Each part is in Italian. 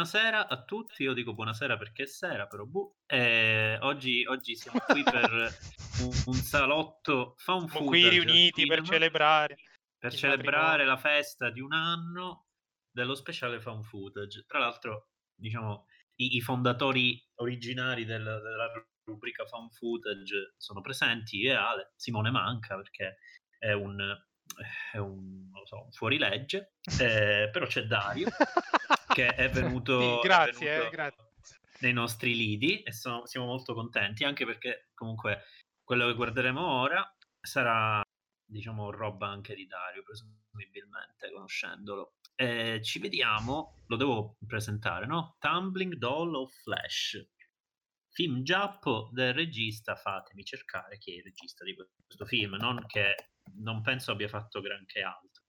buonasera a tutti. Io dico buonasera perché è sera, però buh. Eh, oggi, oggi siamo qui per un, un salotto fan food. qui riuniti per celebrare. Per celebrare la festa di un anno dello speciale fan footage. Tra l'altro, diciamo, i, i fondatori originari del, della rubrica fan footage sono presenti e Ale, Simone manca perché è un, è un, so, un fuorilegge, eh, però c'è Dario che è venuto, grazie, è venuto eh, grazie. nei nostri lidi e sono, siamo molto contenti anche perché comunque quello che guarderemo ora sarà diciamo roba anche di Dario presumibilmente conoscendolo eh, ci vediamo lo devo presentare no? Tumbling Doll of Flash film giappo del regista fatemi cercare chi è il regista di questo film non che non penso abbia fatto granché altro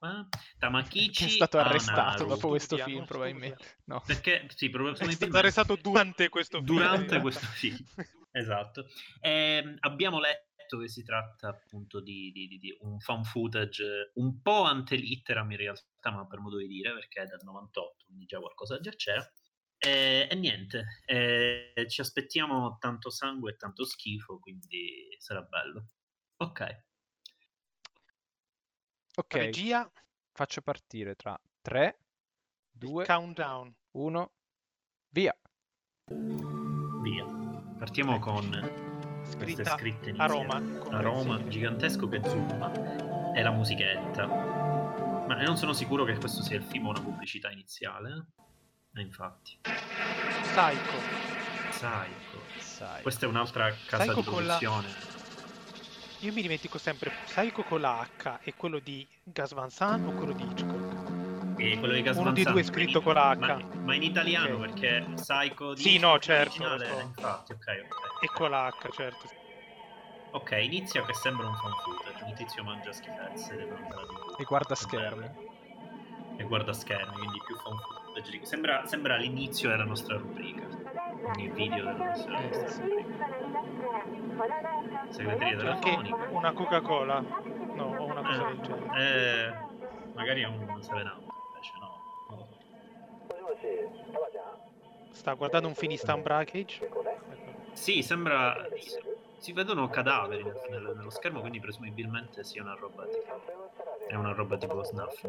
eh? Tamakichi è stato arrestato dopo questo film probabilmente no. perché sì, probabilmente è stato arrestato durante questo film durante questo film esatto eh, abbiamo letto che si tratta appunto di, di, di, di, un fan footage un po' ante litteram in realtà, ma per modo di dire, perché è del 98, quindi già qualcosa già c'era. E, e niente, e, ci aspettiamo tanto sangue e tanto schifo, quindi sarà bello. Ok. Ok, regia faccio partire tra 3, 2, countdown, 1, via. Via. Partiamo con scritta scritte a Roma. A Roma, gigantesco che zoom e la musichetta. Ma non sono sicuro che questo sia il film o una pubblicità iniziale. E eh, infatti. Psycho. Psycho. Psycho. Questa è un'altra casa Psycho di produzione. La... Io mi dimentico sempre Psycho con la H è quello di Gas Van Sant o quello di Hitchcock? E quello di Gas Uno Van di due è scritto con la H. Ma, ma in italiano okay. perché Psycho di Sì, no, certo. So. Infatti, ok, ok. E con la H, certo. Ok, inizia che sembra un fan footage. Un tizio mangia schifezze e guarda schermi. E guarda schermi, quindi più fan footage. Sembra, sembra l'inizio della nostra rubrica. Ogni video della nostra, eh, rubrica. Segreteria telefonica. Una Coca-Cola? No, o una cosa eh, del genere. Eh, magari è un 7-Up, invece no. Sta guardando un Finistan Brackage? Sì, sembra... Si vedono cadaveri nel, nello schermo, quindi presumibilmente sia una roba tipo... È una roba tipo snuff.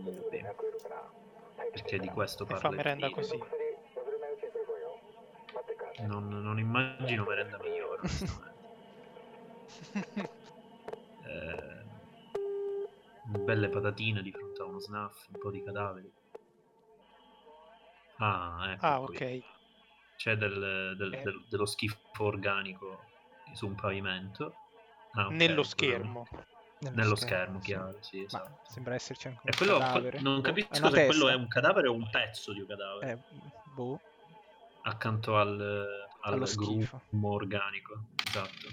Perché di questo parla. fa merenda così. Non, non immagino merenda migliore, eh, belle patatine di fronte a uno snuff, un po' di cadaveri. Ah, ecco ah ok c'è del, del, del, dello schifo organico su un pavimento. Ah, okay, nello schermo. Nello, nello schermo, schermo, chiaro, sì, esatto. sembra esserci anche un quello, cadavere. Non capisco se testa. quello è un cadavere o un pezzo di un cadavere. Eh, boh. Accanto al, al grumo organico. Esatto.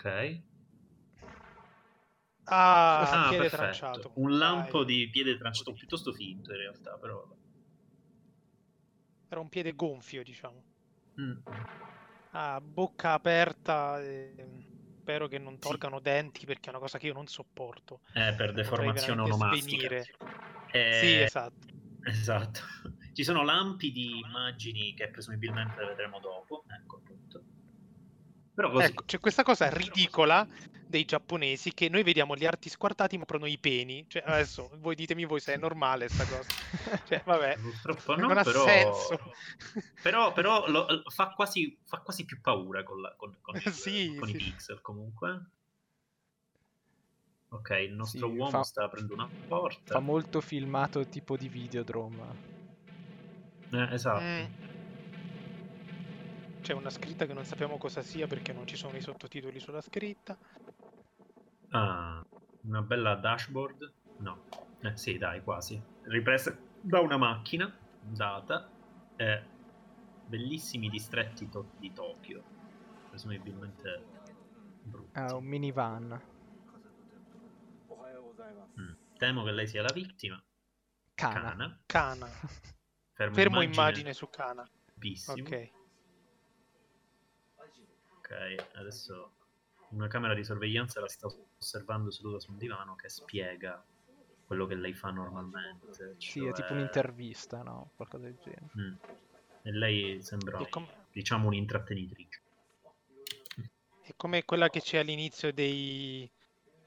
Ok. Ah, ah piede perfetto. tranciato. Un lampo Dai. di piede tranciato, piuttosto finto in realtà, però era un piede gonfio, diciamo. Mm. Ah, bocca aperta. E... Spero che non tolgano sì. denti perché è una cosa che io non sopporto. Eh, per deformazione onomastica. Eh... Sì, esatto. Esatto. Ci sono lampi di immagini che presumibilmente vedremo dopo. Ecco appunto. Però così... Ecco, c'è questa cosa ridicola dei giapponesi che noi vediamo gli arti squartati ma aprono i peni. Cioè, adesso voi ditemi voi se è normale questa cosa. Cioè, vabbè, purtroppo no, non ha però... senso. Però, però lo, fa, quasi, fa, quasi, più paura con, la, con, con, il, sì, con sì. i pixel comunque. Ok, il nostro sì, uomo fa... sta aprendo una porta. Fa molto filmato tipo di videodrome. Eh, esatto. Mm c'è una scritta che non sappiamo cosa sia perché non ci sono i sottotitoli sulla scritta. Ah, una bella dashboard? No, eh, sì, dai, quasi. Ripresa da una macchina data. Eh, bellissimi distretti to- di Tokyo, presumibilmente brutti. Ah, un minivan. Mm. Temo che lei sia la vittima. Cana. Cana. Cana. Fermo, Fermo immagine. immagine su Cana. Bellissimo. Ok. Ok, adesso una camera di sorveglianza la sta osservando seduta su un divano che spiega quello che lei fa normalmente. Sì, cioè... è tipo un'intervista, no? Qualcosa del genere. Mm. E lei sembra, com- diciamo, un'intrattenitrice. È come quella che c'è all'inizio dei,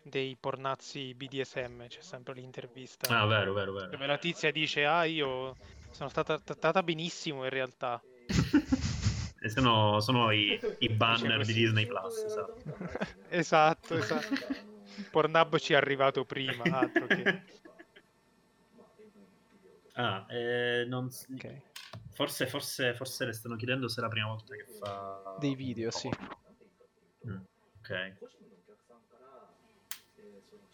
dei pornazzi BDSM, c'è sempre l'intervista. Ah, vero, vero, vero. Dove la tizia dice, ah, io sono stata trattata benissimo in realtà. e sono, sono i, i banner di Disney Plus, esatto. esatto, esatto. Pornhub ci è arrivato prima, altro che... Ah, eh, non... okay. forse, forse, forse le stanno chiedendo se è la prima volta che fa... Dei video, sì. Mm, ok.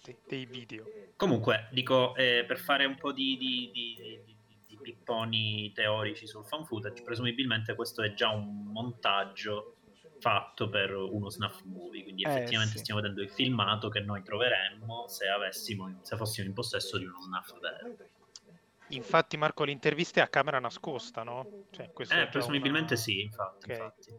De- dei video. Comunque, dico, eh, per fare un po' di, di, di, di pipponi teorici sul fan footage, presumibilmente questo è già un montaggio fatto per uno snuff movie, quindi eh, effettivamente sì. stiamo vedendo il filmato che noi troveremmo se, avessimo, se fossimo in possesso di uno snuff vero. Infatti Marco l'intervista è a camera nascosta, no? Cioè, eh, presumibilmente una... sì, infatti, okay. infatti.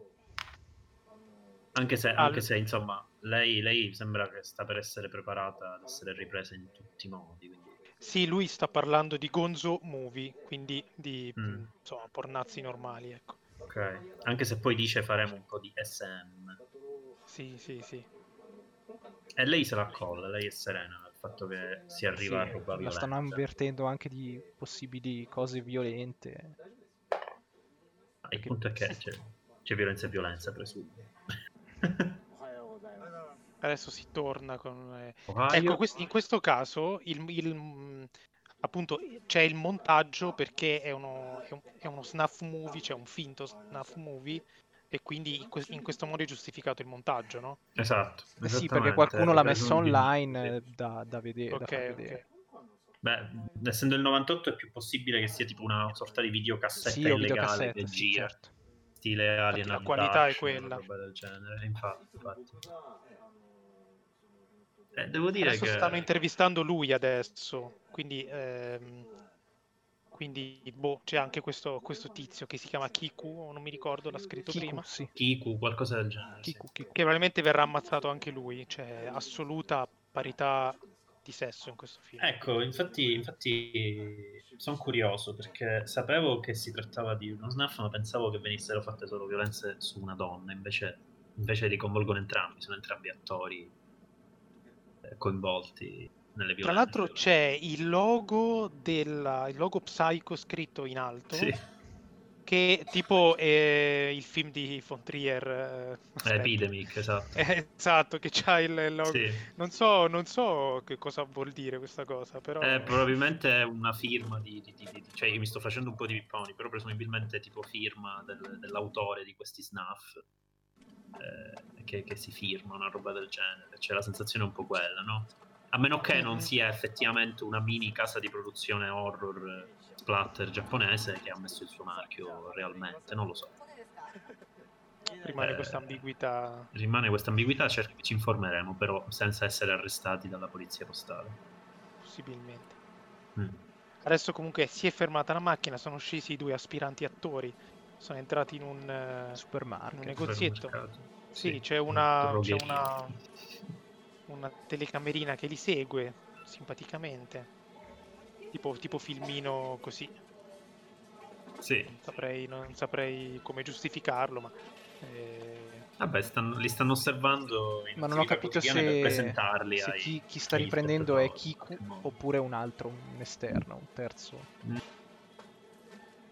Anche se, Al... anche se, insomma, lei, lei, sembra che sta per essere preparata ad essere ripresa in tutti i modi. Quindi... Sì, lui sta parlando di Gonzo Movie, quindi di mm. insomma, pornazzi normali, ecco. Ok, anche se poi dice faremo un po' di SM. Sì, sì, sì. E lei se la colla, lei è serena nel fatto che si arriva sì, a rubare. La stanno avvertendo anche di possibili cose violente. Ah, il punto è che c'è, c'è violenza e violenza, presumo. Adesso si torna con... Eh... Ecco, in questo caso il, il, appunto c'è il montaggio perché è uno, è, un, è uno snuff movie, cioè un finto snuff movie e quindi in questo modo è giustificato il montaggio, no? Esatto. Eh sì, perché qualcuno l'ha messo online eh, da, da, vedere, okay, da vedere. Okay. Beh, essendo il 98 è più possibile che sia tipo una sorta di videocassetta sì, illegale che sì, gira. Certo. Stile Alien La qualità è quella. Del genere. Infatti, infatti. Eh, devo dire adesso che... stanno intervistando lui adesso, quindi, ehm, quindi boh, c'è anche questo, questo, tizio che si chiama Kiku, non mi ricordo, l'ha scritto Kiku, prima. Sì. Kiku, qualcosa del genere. Kiku, sì. Kiku. Che probabilmente verrà ammazzato anche lui, cioè assoluta parità di sesso in questo film. Ecco, infatti, infatti sono curioso perché sapevo che si trattava di uno snuff, ma pensavo che venissero fatte solo violenze su una donna, invece, invece li coinvolgono entrambi, sono entrambi attori coinvolti nelle violenze. Tra l'altro c'è il logo, della, il logo Psycho scritto in alto. Sì. Che tipo è il film di von Trier eh, Epidemic, esatto. Eh, esatto, che c'ha il logo. Sì. Non, so, non so che cosa vuol dire questa cosa, però... Eh, probabilmente è una firma di, di, di, di, Cioè, io mi sto facendo un po' di pipponi, però presumibilmente è tipo firma del, dell'autore di questi snuff eh, che, che, si firma, una roba del genere. C'è la sensazione un po' quella, no? A meno che non sia effettivamente una mini casa di produzione horror splatter giapponese che ha messo il suo marchio realmente, non lo so. Rimane eh, questa ambiguità. Rimane questa ambiguità, cer- ci informeremo, però senza essere arrestati dalla polizia postale. Possibilmente. Mm. Adesso comunque si è fermata la macchina, sono scesi i due aspiranti attori sono entrati in un uh, supermarket, un negozietto. Sì, sì, c'è, una, c'è una, una, telecamerina che li segue simpaticamente. Tipo, tipo filmino così. Sì. Non saprei, non saprei come giustificarlo, ma... Eh... Vabbè, stanno, li stanno osservando Ma non ho capito se, se chi, chi, sta riprendendo è Kiku oppure un altro, un esterno, un terzo. Mm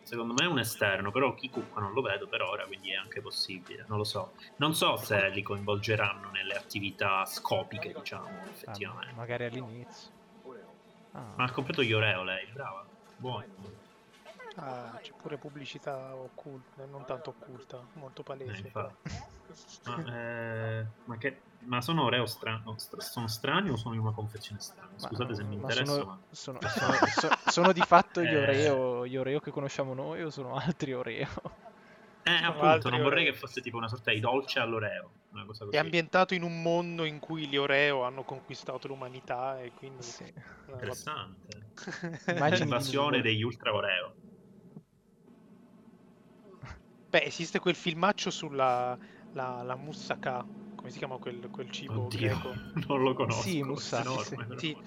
secondo me è un esterno, però Kiku qua non lo vedo per ora, quindi è anche possibile, non lo so. Non so se li coinvolgeranno nelle attività scopiche, diciamo, effettivamente. Ah, magari all'inizio. Ah. Ma ha comprato Ioreo lei, brava, buono. Ah, c'è pure pubblicità occulta, non tanto occulta, molto palese. Eh, ma, eh, ma, che, ma, sono Oreo strani? Sono strani o sono in una confezione strana? Scusate ma, se mi interessa. Sono, ma... sono, sono, sono, di fatto gli, Oreo, gli Oreo che conosciamo noi o sono altri Oreo? Eh, appunto, non vorrei Oreo. che fosse tipo una sorta di dolce all'Oreo. È ambientato in un mondo in cui gli Oreo hanno conquistato l'umanità e quindi... Sì. Interessante. L'invasione degli Ultra Oreo. Beh, esiste quel filmaccio sulla la, la moussaka, come si chiama quel, quel cibo Oddio, greco? Non lo conosco. Sì, moussaka. Sì. sì.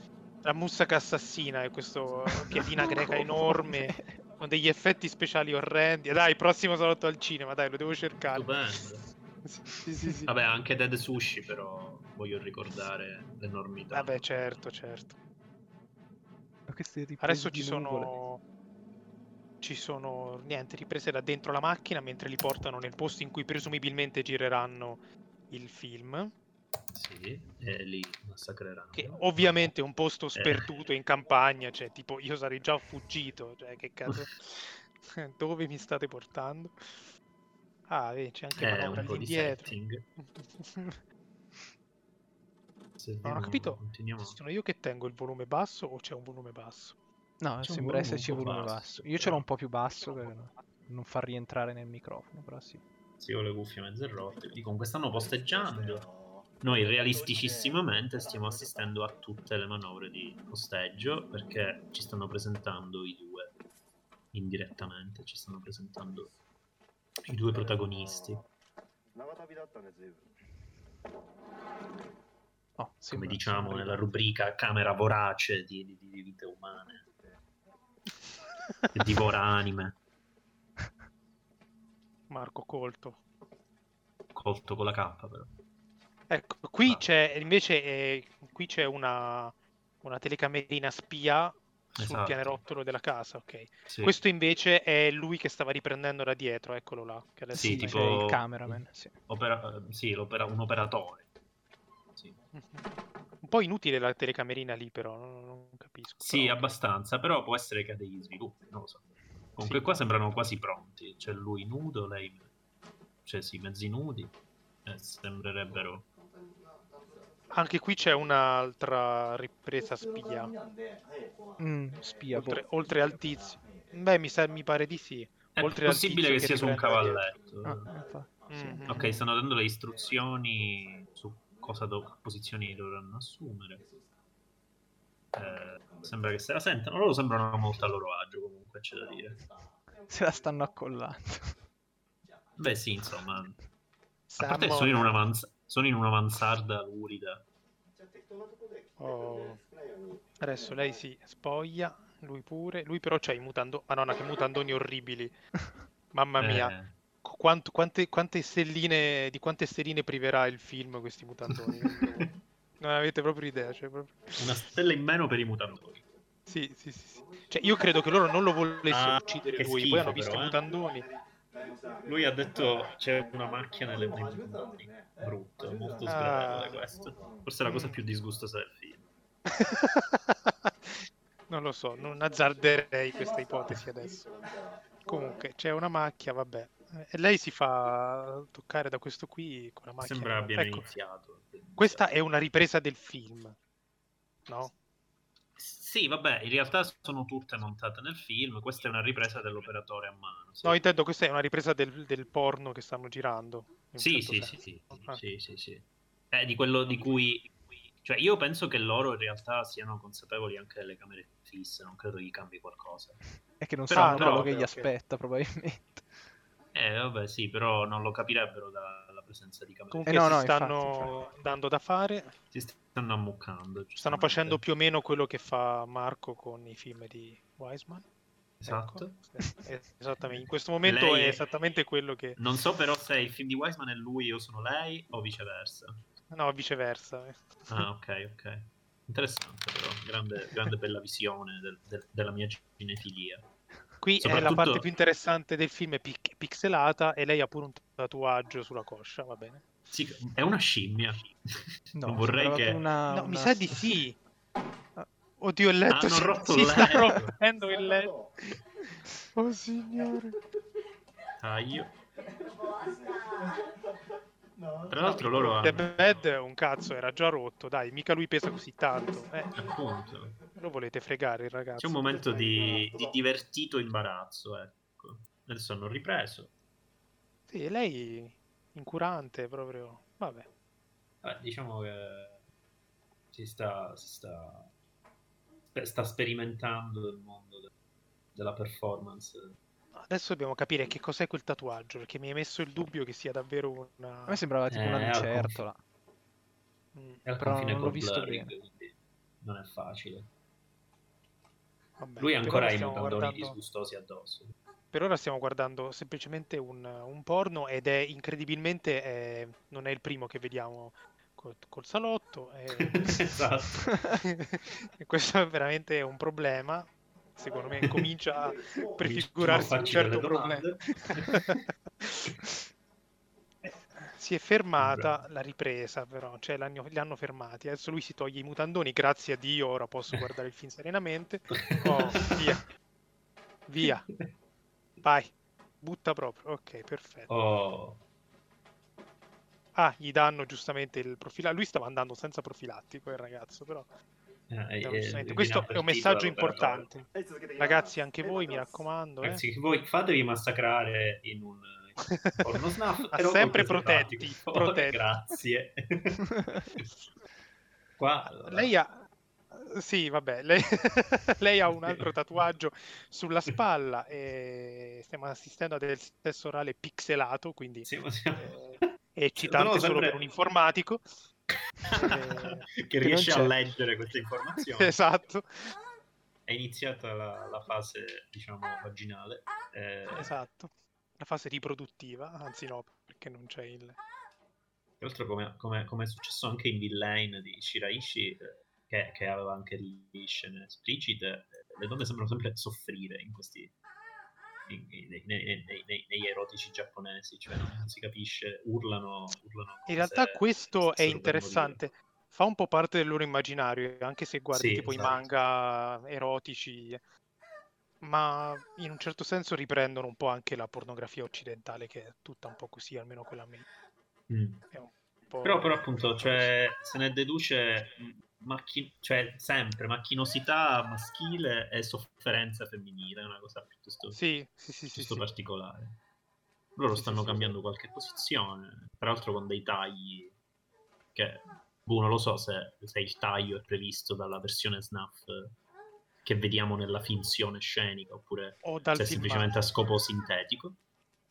La mussaca assassina è questo piadina greca enorme con degli effetti speciali orrendi. Dai, prossimo salotto al cinema, dai, lo devo cercare. Stupendo. Sì, sì, sì, Vabbè, anche Dead Sushi, però voglio ricordare l'enormità. Vabbè, certo, certo. Adesso ci sono ci sono niente riprese da dentro la macchina mentre li portano nel posto in cui presumibilmente gireranno il film. Sì, e li massacreranno. Che ovviamente è un posto eh. sperduto eh. in campagna, cioè tipo io sarei già fuggito, cioè che cazzo... Dove mi state portando? Ah, vedi, c'è anche eh, un po' di setting. non ho capito, sono io che tengo il volume basso o c'è un volume basso? No, c'è sembra esserci un volume basso. basso. Io ce l'ho un po' più basso per non far rientrare nel microfono, però sì. Sì, ho le cuffie mezze rotte, quindi comunque stanno posteggiando noi realisticissimamente stiamo assistendo a tutte le manovre di posteggio perché ci stanno presentando i due indirettamente, ci stanno presentando i due protagonisti. Oh, Come diciamo nella rubrica camera vorace di, di, di vite umane. Divora anime. Marco colto. Colto con la K però. Ecco, qui ah. c'è invece eh, qui c'è una, una telecamerina spia sul esatto. pianerottolo della casa, ok. Sì. Questo invece è lui che stava riprendendo da dietro, eccolo là. Che adesso sì, tipo il cameraman. Sì, opera... sì un operatore. Sì. Un po' inutile la telecamerina lì, però, non, non capisco. Sì, però... abbastanza, però può essere che ha degli sviluppi, non lo so. Comunque sì. qua sembrano quasi pronti. C'è lui nudo, lei... Cioè sì, mezzi nudi. Eh, sembrerebbero anche qui c'è un'altra ripresa spia. Mm, spia oltre, boh. oltre, al tizio. Beh, mi, sa, mi pare di sì. È oltre possibile che, che sia su un cavalletto. Ah, mm-hmm. Ok, stanno dando le istruzioni cosa do- posizioni dovranno assumere. Eh, sembra che se la sentano. Loro sembrano molto a loro agio, comunque c'è da dire. Se la stanno accollando. Beh, sì, insomma. A parte sono in una manzana sono in una mansarda lurida. Oh. Adesso lei si spoglia, lui pure. Lui però c'ha i mutandoni. Madonna, che mutandoni orribili. Mamma mia. Eh. Quanto, quante, quante stelline, di quante stelline priverà il film questi mutandoni? non avete proprio idea. Cioè proprio... Una stella in meno per i mutandoni. Sì, sì, sì. sì. Cioè, io credo che loro non lo volessero ah, uccidere lui. Schifo, Poi hanno visto i mutandoni. Lui ha detto c'è una macchia nelle mutandoni brutto, molto sgradevole ah. questo. Forse è la cosa più disgustosa del film. non lo so, non azzarderei questa ipotesi adesso. Comunque, c'è una macchia, vabbè. E lei si fa toccare da questo qui con la macchia. Sembra abbia ecco, iniziato. Questa è una ripresa del film, no? Sì, vabbè, in realtà sono tutte montate nel film. Questa è una ripresa dell'operatore a mano. Sì. No, intendo, questa è una ripresa del, del porno che stanno girando. Sì, sì, sì, sì, ah. sì, sì, sì, eh, di quello di cui... Cioè, io penso che loro in realtà siano consapevoli anche delle camere fisse, non credo gli cambi qualcosa. È che non però, sanno quello che gli aspetta, probabilmente. Eh, vabbè, sì, però non lo capirebbero dalla presenza di camere. Comunque eh, no, no, si stanno infatti, infatti. dando da fare. Si stanno ammuccando. Stanno facendo più o meno quello che fa Marco con i film di Wiseman. Esatto. Ecco. Esattamente, in questo momento lei è esattamente quello che... Non so però se il film di Wiseman è lui o sono lei o viceversa. No, viceversa. Ah, ok, ok. Interessante però, grande, grande bella visione del, del, della mia cinefilia. Qui Soprattutto... è la parte più interessante del film, è pic- pixelata e lei ha pure un tatuaggio sulla coscia, va bene? Sì, è una scimmia. No, non vorrei che... Una, no, una... mi sa di sì. Oddio, il letto Hanno si, rotto si il sta rompendo il letto. Oh signore. Taglio. Tra l'altro loro hanno... The Bed un cazzo, era già rotto, dai, mica lui pesa così tanto. Eh. Appunto. Lo volete fregare il ragazzo. C'è un momento di, di divertito imbarazzo, ecco. Adesso hanno ripreso. Sì, lei incurante proprio. Vabbè. Beh, diciamo che si sta, si sta sta sperimentando il mondo de- della performance. Adesso dobbiamo capire che cos'è quel tatuaggio, perché mi hai messo il dubbio che sia davvero una... A me sembrava tipo eh, una lucertola. Mm. Però non l'ho visto Blurring, bene. Non è facile. Vabbè, Lui ancora ha i mutandoni guardando... disgustosi addosso. Per ora stiamo guardando semplicemente un, un porno ed è incredibilmente è, non è il primo che vediamo col, col salotto. È... esatto. questo è veramente un problema. Secondo me comincia a prefigurarsi un certo problema. si è fermata la ripresa, però, cioè li hanno fermati. Adesso lui si toglie i mutandoni, grazie a Dio, ora posso guardare il film serenamente. Oh, via. Via. Vai. Butta proprio. Ok, perfetto. Oh. Ah, gli danno giustamente il profilattico. Lui stava andando senza profilattico, il ragazzo, però. Eh, eh, questo è un messaggio importante. Ragazzi, anche voi, mi raccomando. Ragazzi, eh. voi fatevi massacrare in un porno snaf. sempre protetti, protetti. Grazie. Qua, allora. Lei ha... Sì, vabbè, lei... lei, ha un altro tatuaggio sulla spalla e stiamo assistendo a del sesso orale pixelato, quindi siamo, siamo... Eh, è eccitante solo per un informatico. Che, che riesce a leggere queste informazioni. Esatto. È iniziata la, la fase, diciamo, vaginale. Eh... Esatto la fase riproduttiva, anzi no, perché non c'è il... Tra l'altro come, come, come, è successo anche in Villain di Shiraishi, eh, che, che, aveva anche lì scene esplicite, eh, le donne sembrano sempre soffrire in questi... In, nei, nei, nei, negli erotici giapponesi, cioè non si capisce, urlano. urlano in realtà questo è interessante, fa un po' parte del loro immaginario, anche se guardi sì, tipo esatto. i manga erotici ma in un certo senso riprendono un po' anche la pornografia occidentale, che è tutta un po' così, almeno quella mia. Mm. Però, però, appunto, cioè, se ne deduce macchi- cioè, sempre macchinosità maschile e sofferenza femminile, è una cosa piuttosto, sì, sì, sì, piuttosto particolare. Loro stanno cambiando qualche posizione, peraltro con dei tagli che, boh, non lo so se, se il taglio è previsto dalla versione SNAF che vediamo nella finzione scenica oppure se semplicemente a scopo sintetico.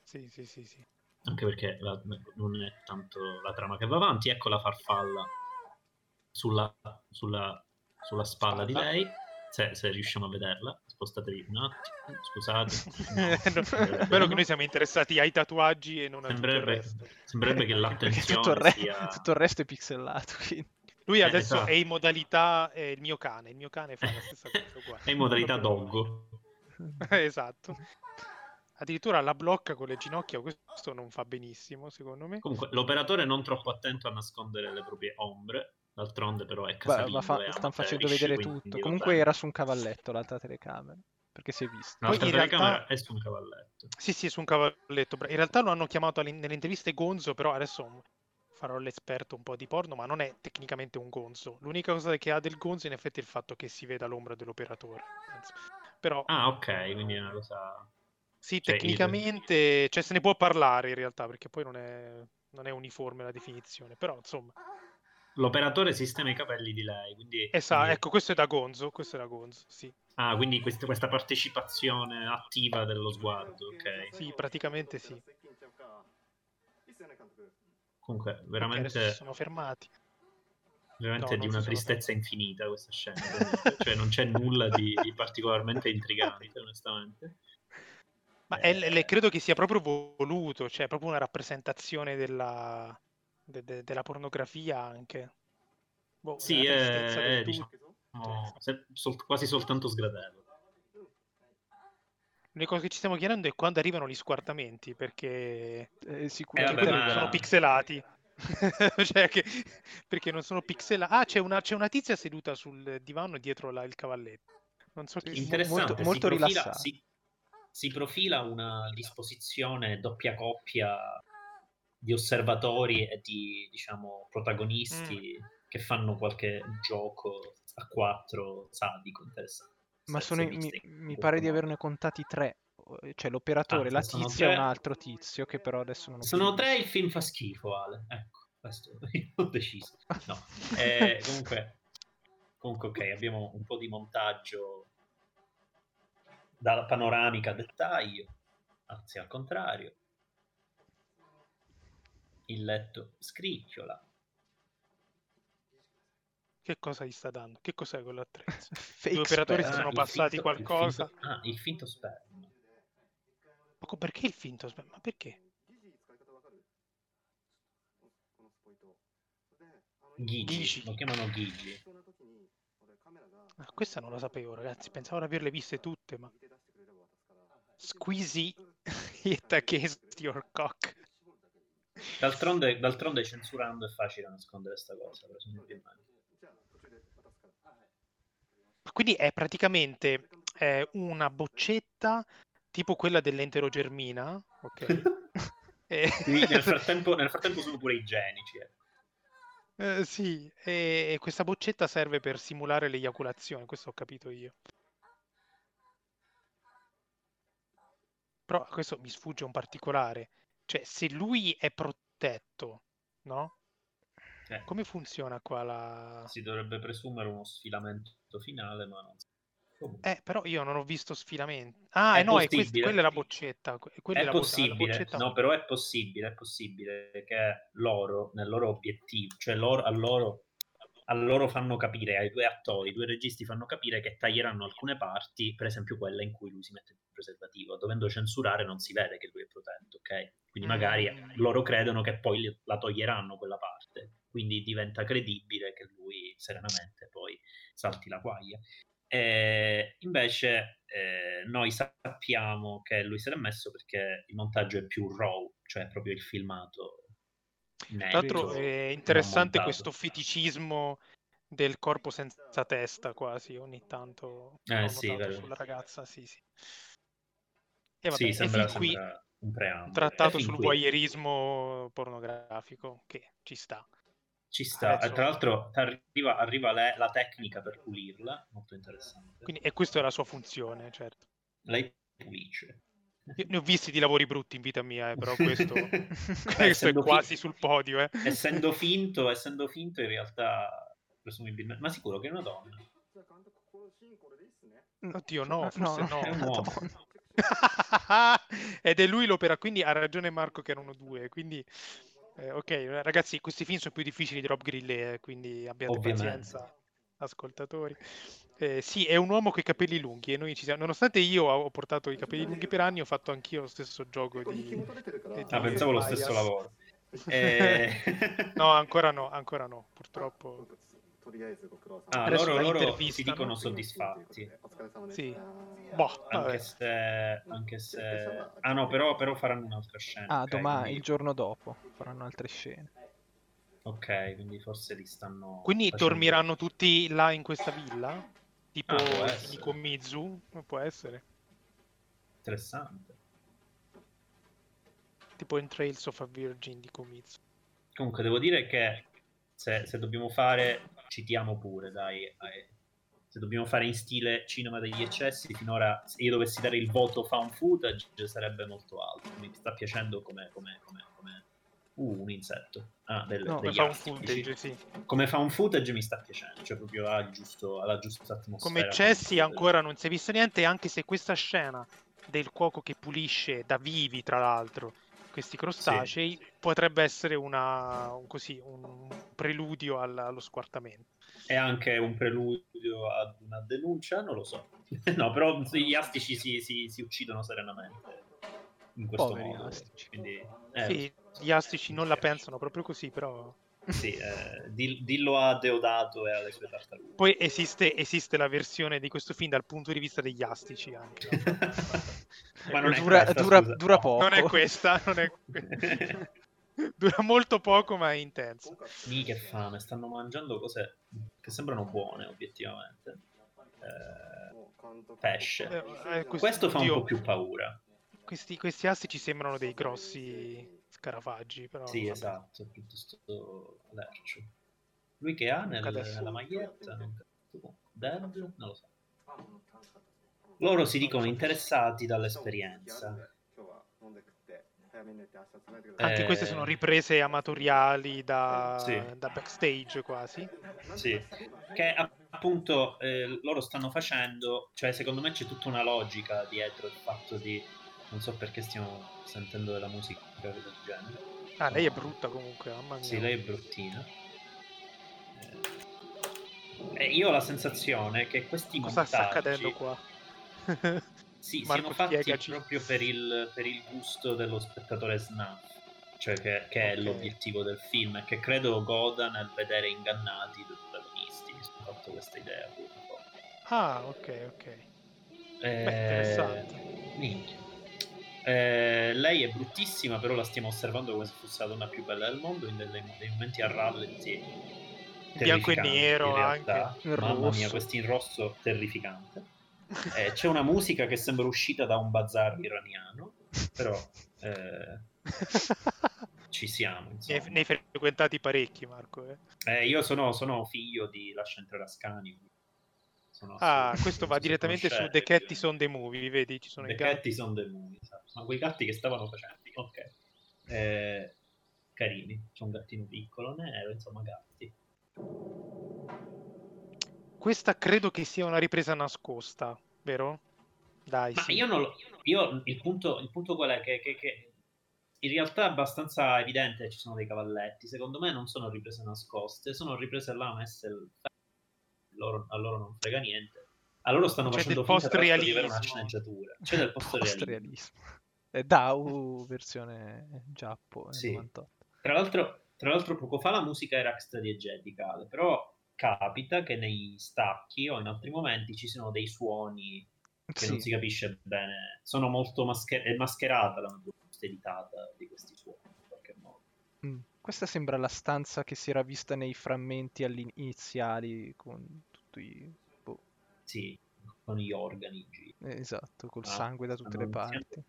Sì, sì, sì, sì. Anche perché la, non è tanto la trama che va avanti, ecco la farfalla sulla, sulla, sulla spalla, di lei, se, se, riusciamo a vederla, spostatevi un attimo, scusate. no, spero che noi siamo interessati ai tatuaggi e non a sembrerebbe, resto. Sembrerebbe che l'attenzione tutto il, re- sia... tutto il resto è pixelato, quindi. Lui eh, adesso esatto. è in modalità eh, il mio cane, il mio cane fa la stessa cosa uguale. è in modalità doggo. esatto. Addirittura la blocca con le ginocchia, questo non fa benissimo secondo me. Comunque l'operatore non troppo attento a nascondere le proprie ombre, d'altronde però è casalingo. Ma, fa- stanno facendo vedere tutto. Comunque era su un cavalletto l'altra telecamera. Perché si è visto. L'altra Poi telecamera realtà... è su un cavalletto. Sì, sì, è su un cavalletto. In realtà lo hanno chiamato nelle interviste Gonzo, però adesso farò l'esperto un po' di porno, ma non è tecnicamente un gonzo. L'unica cosa che ha del gonzo in effetti è il fatto che si veda l'ombra dell'operatore. Penso. Però... Ah, ok, quindi è una cosa... Sì, cioè, tecnicamente, il... cioè se ne può parlare in realtà, perché poi non è, non è uniforme la definizione, però insomma... L'operatore sistema i capelli di lei, quindi... Esatto, quindi... ecco, questo è da Gonzo, questo è da Gonzo, sì. Ah, quindi questa, questa partecipazione attiva dello sguardo, ok. Sì, praticamente sì. Comunque, veramente... sono fermati. Veramente no, di una tristezza fermati. infinita questa scena. cioè non c'è nulla di, di particolarmente intrigante, onestamente. Ma è, è, credo che sia proprio voluto, cioè proprio una rappresentazione della, de, de, della pornografia anche. Boh, sì, è, è diciamo, sol, quasi soltanto sgradevole. L'unica cosa che ci stiamo chiedendo è quando arrivano gli squartamenti, perché eh, sicuramente eh, vabbè, sono pixelati. cioè che, perché non sono pixelati. Ah, c'è una, c'è una, tizia seduta sul divano dietro la, il cavalletto. Non so chi. Interessante, molto, molto rilassata. Si, si profila una disposizione doppia coppia di osservatori e di diciamo protagonisti mm. che fanno qualche gioco a quattro sadico interessante. Ma sono, mi, mi pare di averne contati tre. Cioè l'operatore, ah, la tizia e un altro tizio che però adesso non ho Sono tre il film fa schifo, Ale. Ecco, questo ho deciso. No. Eh, comunque, comunque, ok, abbiamo un po' di montaggio dalla panoramica a dettaglio, anzi al contrario. Il letto scricchiola. Che cosa gli sta dando? Che cos'è quell'attrezzo? Gli operatori si sono ah, passati finto, qualcosa. Il finto, ah, il finto sperma. Ma perché il finto sperma? Ma perché? Gigi, lo chiamano Gigi. Ah, questa non la sapevo, ragazzi. Pensavo di averle viste tutte, ma. Squeezy it against your cock. D'altronde, d'altronde censurando è facile nascondere questa cosa. Quindi è praticamente eh, una boccetta tipo quella dell'enterogermina, ok? e... nel, frattempo, nel, frattempo, sono pure igienici. Eh. Eh, sì, e, e questa boccetta serve per simulare l'eiaculazione, questo ho capito io. Però questo mi sfugge un particolare. Cioè, se lui è protetto, no? Eh. Come funziona qua la... Si dovrebbe presumere uno sfilamento finale, ma non eh, però io non ho visto sfilamenti. Ah, è no, è quest- quella è la boccetta. Quella è, è possibile, boccetta... no, però è possibile, è possibile che loro, nel loro obiettivo, cioè loro, a, loro, a loro fanno capire, ai due attori, i due registi fanno capire che taglieranno alcune parti, per esempio quella in cui lui si mette il preservativo. Dovendo censurare non si vede che lui è protetto, ok? Quindi magari mm. loro credono che poi la toglieranno quella parte, quindi diventa credibile che lui serenamente poi salti la quaglia. E invece eh, noi sappiamo che lui se l'è messo perché il montaggio è più raw, cioè proprio il filmato. Tra l'altro è interessante questo feticismo del corpo senza testa quasi ogni tanto eh, sì, sulla ragazza, sì, sì. E vabbè, sì, sembra, qui un preambolo. Trattato sul voyeurismo pornografico, che ci sta. Ci sta, Adesso... tra l'altro arriva, arriva le, la tecnica per pulirla, molto interessante. Quindi, e questa è la sua funzione, certo. Lei pulisce. Io ne ho visti di lavori brutti in vita mia, eh, però questo, questo è quasi finto, sul podio. Eh. Essendo, finto, essendo finto, in realtà, presumibilmente... Ma sicuro che è una donna? Oddio, no, forse no. no. È un uomo. Ed è lui l'opera, quindi ha ragione Marco che erano due, quindi eh, ok, ragazzi, questi film sono più difficili di Rob Grille, quindi abbiate Ovviamente. pazienza, ascoltatori. Eh, sì, è un uomo con i capelli lunghi e noi ci siamo. Nonostante io ho portato i capelli lunghi per anni, ho fatto anch'io lo stesso gioco di. di ah, pensavo lo stesso lavoro. Eh... no, ancora no, ancora no, purtroppo. Ah, loro, loro si dicono soddisfatti. Sì. Boh, anche, se, anche se... Ah no, però, però faranno un'altra scena. Ah, okay? domani, quindi... il giorno dopo, faranno altre scene. Ok, quindi forse li stanno... Quindi facendo... dormiranno tutti là in questa villa? Tipo ah, Nico Mizu? Può essere. Interessante. Tipo in Trails of a Virgin di Komizu. Comunque devo dire che se, se dobbiamo fare citiamo pure, dai. Se dobbiamo fare in stile cinema degli eccessi, finora se io dovessi dare il voto found footage sarebbe molto alto. Mi sta piacendo come... come, come, come... Uh, un insetto. Ah, del, no, come found footage, sì. Come found footage mi sta piacendo, cioè proprio ha, giusto, ha la giusta atmosfera. Come eccessi ancora non si è visto niente, anche se questa scena del cuoco che pulisce da vivi, tra l'altro, questi crostacei sì. potrebbe essere una, un, così, un preludio all, allo squartamento. È anche un preludio ad una denuncia? Non lo so. no, però gli astici si, si, si uccidono serenamente in questo Poveri modo. Astici. Quindi, eh, sì, gli astici non la pensano proprio così, però... Sì, eh, dillo a Deodato e alle sue tartarughe. Poi esiste, esiste, la versione di questo film dal punto di vista degli astici anche. Ma non dura, questa, dura, dura, poco. Non è questa, non è dura molto poco ma è intenso. Mi che fame, stanno mangiando cose che sembrano buone obiettivamente. Eh, pesce. Eh, eh questo, questo fa un po' più paura. Questi, questi astici sembrano dei grossi scarafaggi. Però, sì, vabbè. esatto, piuttosto lercio. Lui che ha nel, nella maglietta? Dead? Non lo so. Loro si dicono interessati dall'esperienza. Anche eh... queste sono riprese amatoriali da, sì. da backstage quasi. Sì, che appunto eh, loro stanno facendo, cioè secondo me c'è tutta una logica dietro il fatto di non so perché stiamo sentendo della musica del genere. Ah, lei è brutta comunque, mamma mia. Sì, lei è bruttina. Eh, io ho la sensazione che questi Cosa montaggi... sta accadendo qua? sì, Marco, siano fatti spiegaci. proprio per il, per il, gusto dello spettatore snuff, cioè che, che okay. è l'obiettivo del film e che credo goda nel vedere ingannati i protagonisti. Mi sono fatto questa idea. Ah, ok, ok. Eh, Beh, interessante. Minchia. Eh, lei è bruttissima, però la stiamo osservando come se fosse la donna più bella del mondo in dei, dei momenti a rallenti. Bianco e nero anche. Mamma mia, questo in rosso terrificante. Eh, c'è una musica che sembra uscita da un bazar iraniano, però eh, ci siamo. Ne, ne hai frequentati parecchi, Marco. Eh. eh io sono, sono, figlio di Lascia entrare Ascani, sono ah, questo va direttamente su The Cat is on the Movie, vedi? Ci sono the i Cat is on the Movie, esatto. sono quei gatti che stavano facendo. Ok. Eh, carini, c'è un gattino piccolo, nero, insomma gatti. Questa credo che sia una ripresa nascosta, vero? Dai, Ma sì. io non lo... Io, il, punto, il punto qual è? Che, che, che in realtà è abbastanza evidente che ci sono dei cavalletti. Secondo me non sono riprese nascoste, sono riprese là messe loro, a loro non frega niente. A loro stanno C'è facendo finta di avere una sceneggiatura. C'è del post-realismo. È DAO versione Giappo sì. Tra l'altro, tra l'altro poco fa la musica era extra-diegetical, però capita che nei stacchi o in altri momenti ci siano dei suoni che sì. non si capisce bene. Sono molto mascher- è mascherata la natura editata di questi suoni in qualche modo. Mm. Questa sembra la stanza che si era vista nei frammenti iniziali con tutti i... Boh. Sì, con gli organi. Eh, esatto, col ah, sangue da tutte le parti.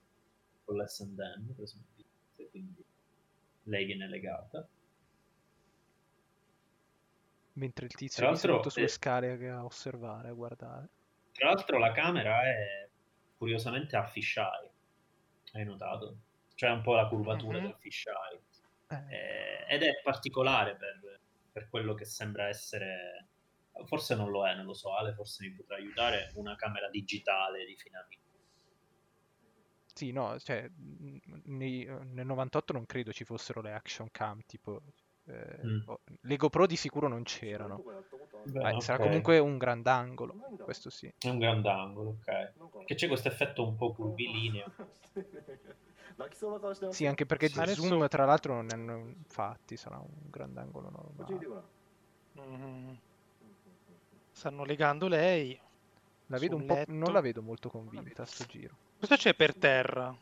Con l'S&M, presumibilmente, quindi lei viene legata. Mentre il tizio è seduto sulle eh, scale a osservare, a guardare. Tra l'altro la camera è curiosamente a fisheye, hai notato? Cioè un po' la curvatura mm-hmm. del fisheye eh, ed è particolare per, per, quello che sembra essere, forse non lo è, non lo so, Ale forse mi potrà aiutare, una camera digitale di fine anni. Sì, no, cioè, nei, nel 98 non credo ci fossero le action cam, tipo... Eh, mm. Le GoPro di sicuro non c'erano. Beh, eh, okay. Sarà comunque un grandangolo, questo sì. È un grandangolo, ok. Che c'è questo effetto un po' curvilineo. Sì, anche perché sì, adesso... zoom tra l'altro non ne hanno fatti, sarà un grandangolo normale. Mm. Stanno legando lei. La vedo un po', non la vedo molto convinta a sto giro. Cosa c'è per terra?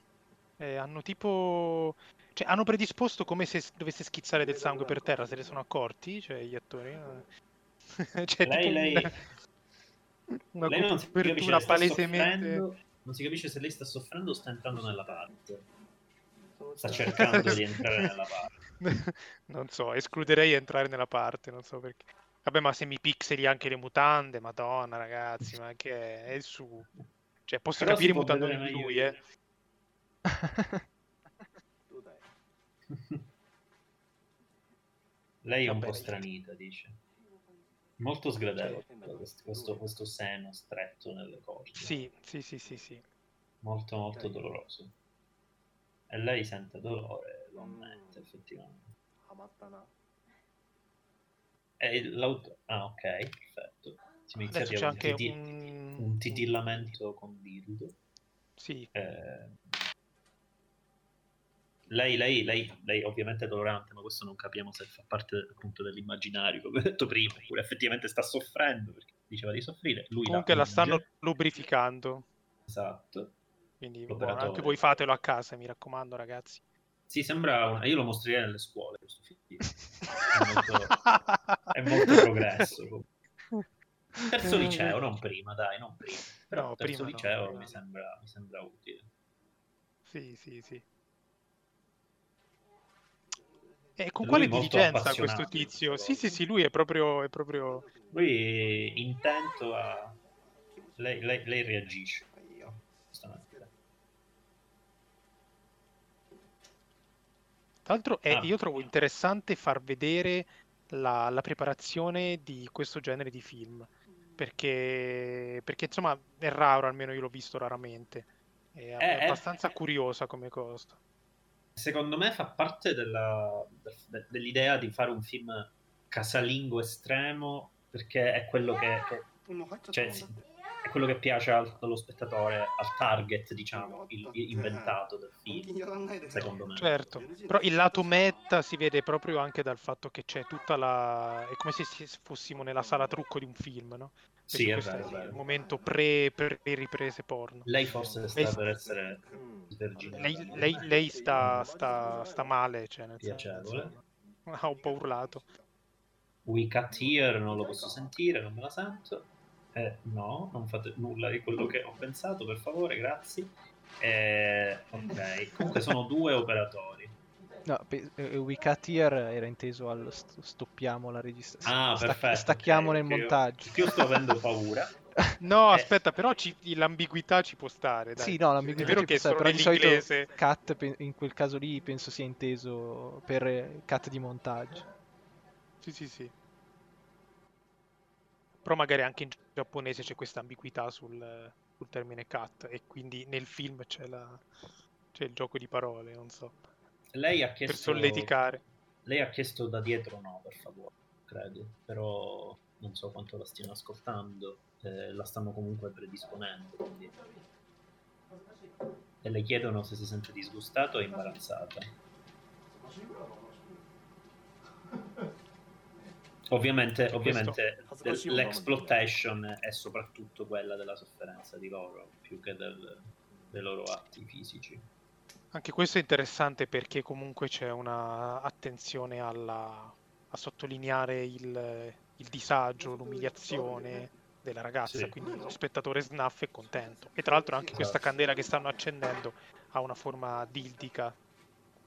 Eh, hanno tipo... Cioè, hanno predisposto come se dovesse schizzare del sangue per terra, se ne sono accorti, cioè gli attori. cioè, lei, lei... Una lei copertura palesemente... Non si capisce se lei sta soffrendo o sta entrando nella parte sta cercando di entrare nella parte. non so, escluderei entrare nella parte, non so perché. Vabbè, ma se mi pixeli anche le mutande, madonna ragazzi, ma che è, è su. Cioè, posso Però capire mutandone di lui, eh. Lei è un po' stranita, dice. Molto sgradevole questo, questo, questo, seno stretto nelle corde. Sì, sì, sì, sì, sì. Molto, molto doloroso. E lei sente dolore, lo ammette effettivamente. E l'auto... Ah, ok, perfetto. Siamo iniziati a un, titi... un... un titillamento con dildo. Sì. Eh... Lei, lei, lei, lei ovviamente è dolorante, ma questo non capiamo se fa parte appunto dell'immaginario, come ho detto prima, oppure effettivamente sta soffrendo perché diceva di soffrire. Lui Comunque la, la stanno lubrificando. Esatto. Quindi buono, anche voi fatelo a casa, mi raccomando, ragazzi. Sì, sembra una... Io lo mostrerei nelle scuole questo film. È molto, è molto progresso. Terzo liceo, non prima, dai, non prima. Però no, terzo prima liceo no, mi, sembra, mi sembra utile. Sì, sì, sì. E con quale diligenza questo tizio? Sì, sì, sì, lui è proprio... È proprio... Lui è intento a... Lei, lei, lei reagisce. Tra l'altro è, ah. io trovo interessante far vedere la, la, preparazione di questo genere di film, perché, perché insomma è raro, almeno io l'ho visto raramente, è, è, è abbastanza curiosa come cosa. Secondo me fa parte della, dell'idea di fare un film casalingo estremo perché è quello che, che cioè, è quello che piace al, allo spettatore, al target, diciamo, il, il inventato del film, secondo me. Certo, però il lato meta si vede proprio anche dal fatto che c'è tutta la... è come se fossimo nella sala trucco di un film, no? Sì, è vero, è vero. Il momento pre, pre riprese porno. Lei forse sta lei... per essere sverginata. Lei, lei, lei sta, sta, sta, male, cioè nel Piacevole. Senso, ha un po' urlato. We cut here, non lo posso sentire, non me la sento. Eh, no, non fate nulla di quello che ho pensato, per favore, grazie. Eh, ok, comunque sono due operatori. No, pe- We Cut Here era inteso al st- stoppiamo la registrazione. Ah, Stac- perfetto. Stacchiamo okay, nel montaggio. Io, io sto avendo paura. No, eh. aspetta, però ci, l'ambiguità ci può stare. Dai. Sì, no, l'ambiguità è vero che stare, però di solito cut in quel caso lì penso sia inteso per cut di montaggio. Sì, sì, sì. Però magari anche in giapponese c'è questa ambiguità sul, sul termine cut e quindi nel film c'è, la, c'è, il gioco di parole, non so. Lei ha chiesto... Per solleticare. Lei ha chiesto da dietro no, per favore, credo. Però non so quanto la stiano ascoltando. Eh, la stanno comunque predisponendo. Quindi... E le chiedono se si sente disgustato o imbarazzata. Ovviamente, ovviamente l'exploitation è soprattutto quella della sofferenza di loro, più che del, dei loro atti fisici. Anche questo è interessante perché comunque c'è una attenzione alla, a sottolineare il, il disagio, l'umiliazione della ragazza, sì. quindi lo spettatore snuff è contento. E tra l'altro anche questa candela che stanno accendendo ha una forma dildica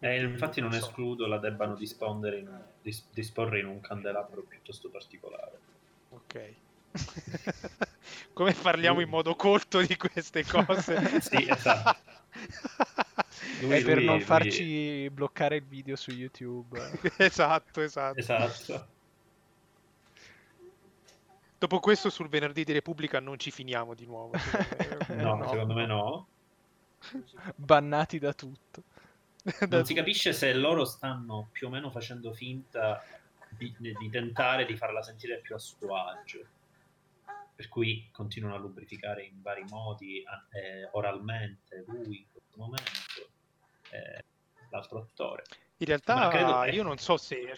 eh, infatti non escludo la debbano disporre in, dis, disporre in un candelabro piuttosto particolare. Ok. Come parliamo in modo colto di queste cose? sì, esatto. Lui, È per lui, non lui... farci bloccare il video su YouTube. esatto, esatto. Esatto. Dopo questo sul venerdì di Repubblica non ci finiamo di nuovo. no, no, secondo me no. Bannati da tutto. non si capisce se loro stanno più o meno facendo finta di, di, tentare di farla sentire più a suo agio. Per cui continuano a lubrificare in vari modi, eh, oralmente, lui in questo momento, eh, l'altro attore. In realtà credo... io non so se,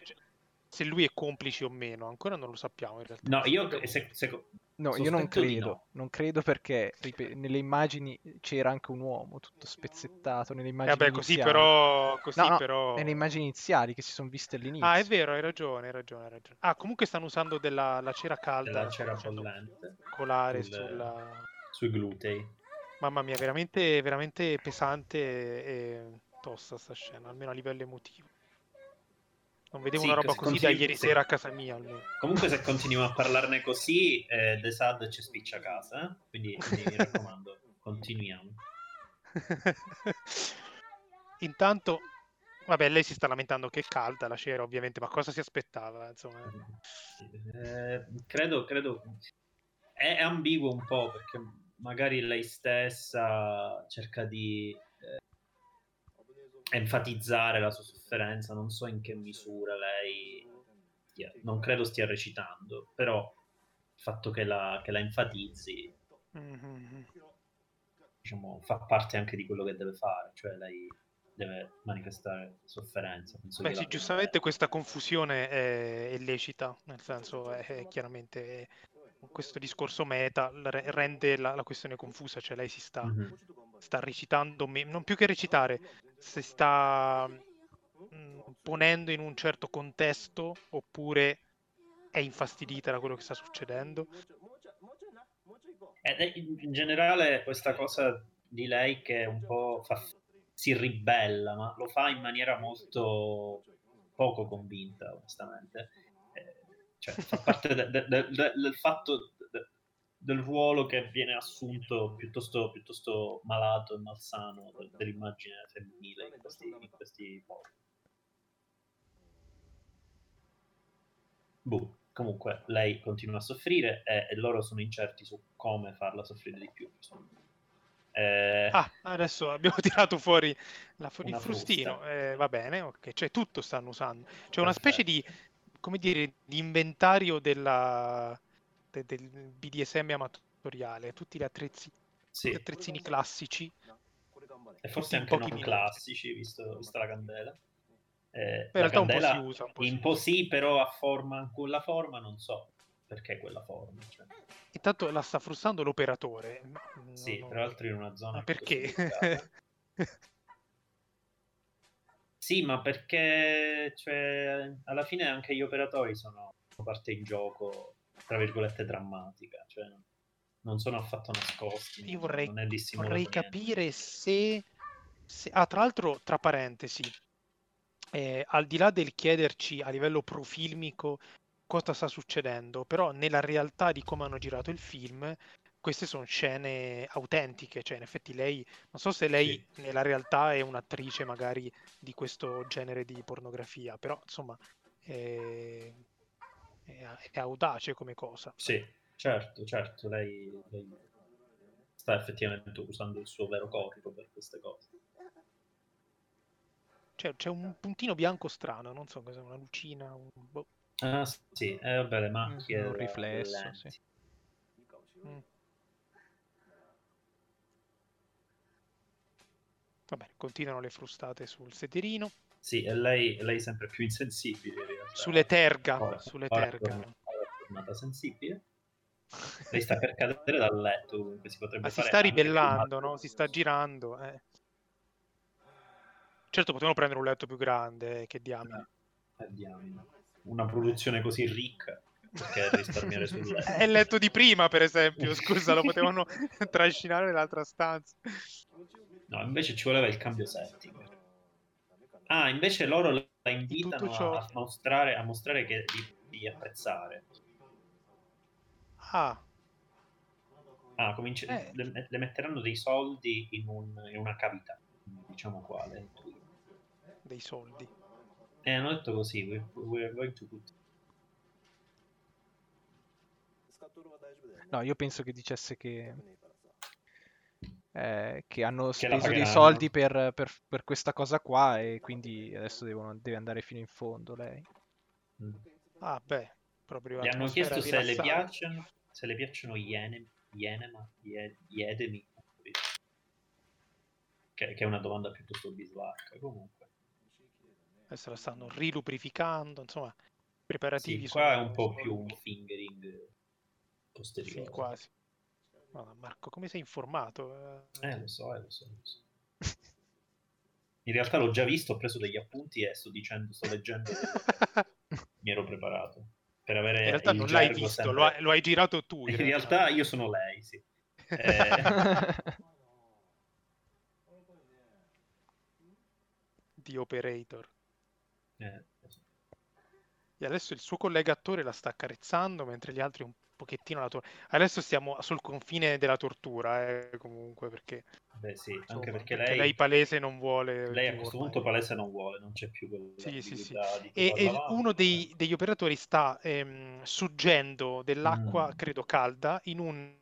se lui è complice o meno, ancora non lo sappiamo in realtà. No, io se, se, No, io non credo, no. non credo perché ripet- nelle immagini c'era anche un uomo tutto spezzettato nelle immagini Vabbè, così iniziali. però, così no, no, però... nelle immagini iniziali che si sono viste all'inizio. Ah, è vero, hai ragione, hai ragione, hai ragione. Ah, comunque stanno usando della la cera calda, della cera bollente, colare sul, sulla... sui glutei. Mamma mia, veramente, veramente pesante e tosta sta scena, almeno a livello emotivo. Non vedevo sì, una roba così continu- da ieri sera a casa mia. Almeno. Comunque, se continuiamo a parlarne così, eh, The Sad ci spiccia a casa. Eh? Quindi, quindi mi raccomando, continuiamo. Intanto, vabbè, lei si sta lamentando che è calda la cera, ovviamente, ma cosa si aspettava? Insomma? Eh, credo, credo. È ambiguo un po' perché magari lei stessa cerca di enfatizzare la sua sofferenza, non so in che misura lei non credo stia recitando, però il fatto che la, che la enfatizzi mm-hmm. diciamo, fa parte anche di quello che deve fare, cioè lei deve manifestare sofferenza. Beh, sì, giustamente questa confusione è, è lecita, nel senso è, è chiaramente questo discorso meta rende la, la, questione confusa, cioè lei si sta, mm-hmm. sta recitando, me- non più che recitare, si sta mm, ponendo in un certo contesto oppure è infastidita da quello che sta succedendo. Ed è in generale questa cosa di lei che un po' fa, si ribella, ma lo fa in maniera molto poco convinta, onestamente cioè, fa parte de, de, de, del fatto del ruolo che viene assunto piuttosto, piuttosto malato e malsano dell'immagine femminile in questi, in questi modi. Boh, comunque lei continua a soffrire e, e, loro sono incerti su come farla soffrire di più. Eh, ah, adesso abbiamo tirato fuori la, il frustino, eh, va bene, ok, cioè tutto stanno usando. C'è una specie di come dire, l'inventario della, de, del BDSM amatoriale, tutti gli attrezzi, sì. gli attrezzini classici. E forse anche non minuti. classici, visto, vista la candela. Eh, in realtà candela, un po' si usa. Un po, un po sì, però a forma, quella forma non so perché quella forma. Cioè. Intanto la sta frustrando l'operatore. Sì, no, tra l'altro in una zona... Ma perché? sì, ma perché cioè, alla fine anche gli operatori sono parte in gioco, tra virgolette, drammatica. Cioè, non sono affatto nascosti. Io vorrei, vorrei capire se, se... Ah, tra l'altro, tra parentesi, eh, al di là del chiederci a livello profilmico cosa sta succedendo, però nella realtà di come hanno girato il film, queste sono scene autentiche, cioè in effetti lei, non so se lei sì. nella realtà è un'attrice magari di questo genere di pornografia, però insomma è, è, è audace come cosa. Sì, certo, certo, lei, lei sta effettivamente usando il suo vero corpo per queste cose. Cioè, c'è un puntino bianco strano, non so cos'è, una lucina, un... boh. Ah, sì, eh, vabbè, le macchie. Un riflesso, sì. Mm. Vabbè, continuano le frustate sul sederino. Sì, e lei, lei sempre più insensibile. Sulle terga. Ora, sulle ora terga. È tornata sensibile. Lei sta per cadere dal letto. Si, potrebbe Ma si sta ribellando, no? Si sta girando. Eh. Certo, potevano prendere un letto più grande, eh, che diamine. Eh, diamine una produzione così ricca perché risparmiare sul letto. È il letto di prima, per esempio, scusa, lo potevano trascinare nell'altra stanza. No, invece ci voleva il cambio setting. Ah, invece loro la invitano ciò... a, mostrare, a mostrare che di, di apprezzare. Ah. Ah, cominci... eh. le, le, metteranno dei soldi in, un, in una cavità, diciamo quale. Dei soldi. Eh, hanno detto così, we, we're going to put... No, io penso che dicesse che, eh, che hanno che speso dei soldi per, per, per, questa cosa qua e quindi adesso devono, deve andare fino in fondo lei. Mm. Ah, beh, proprio... Gli hanno chiesto se le piacciono, se le piacciono gli enemi, gli enema, gli, edemi, che, che, è una domanda piuttosto bisbarca comunque adesso la stanno rilubrificando, insomma, preparativi. Sì, qua è un po' più un fingering posteriore. Sì, quasi. Marco, come sei informato? Eh, lo so, eh, lo so, lo so. In realtà l'ho già visto, ho preso degli appunti e sto dicendo, sto leggendo. Mi ero preparato. Per avere in realtà non l'hai visto, sempre... lo, hai, lo, hai, girato tu. In, in realtà. realtà io sono lei, sì. Eh... di operator. Eh, e adesso il suo collega attore la sta accarezzando mentre gli altri un pochettino la tortura. Adesso stiamo sul confine della tortura, eh, comunque, perché... Beh sì, insomma, anche perché lei... lei palese non vuole... Lei a questo punto palese non vuole, non c'è più quella sì, sì, sì. E, e uno dei, degli operatori sta ehm, suggendo dell'acqua, mm. credo calda, in un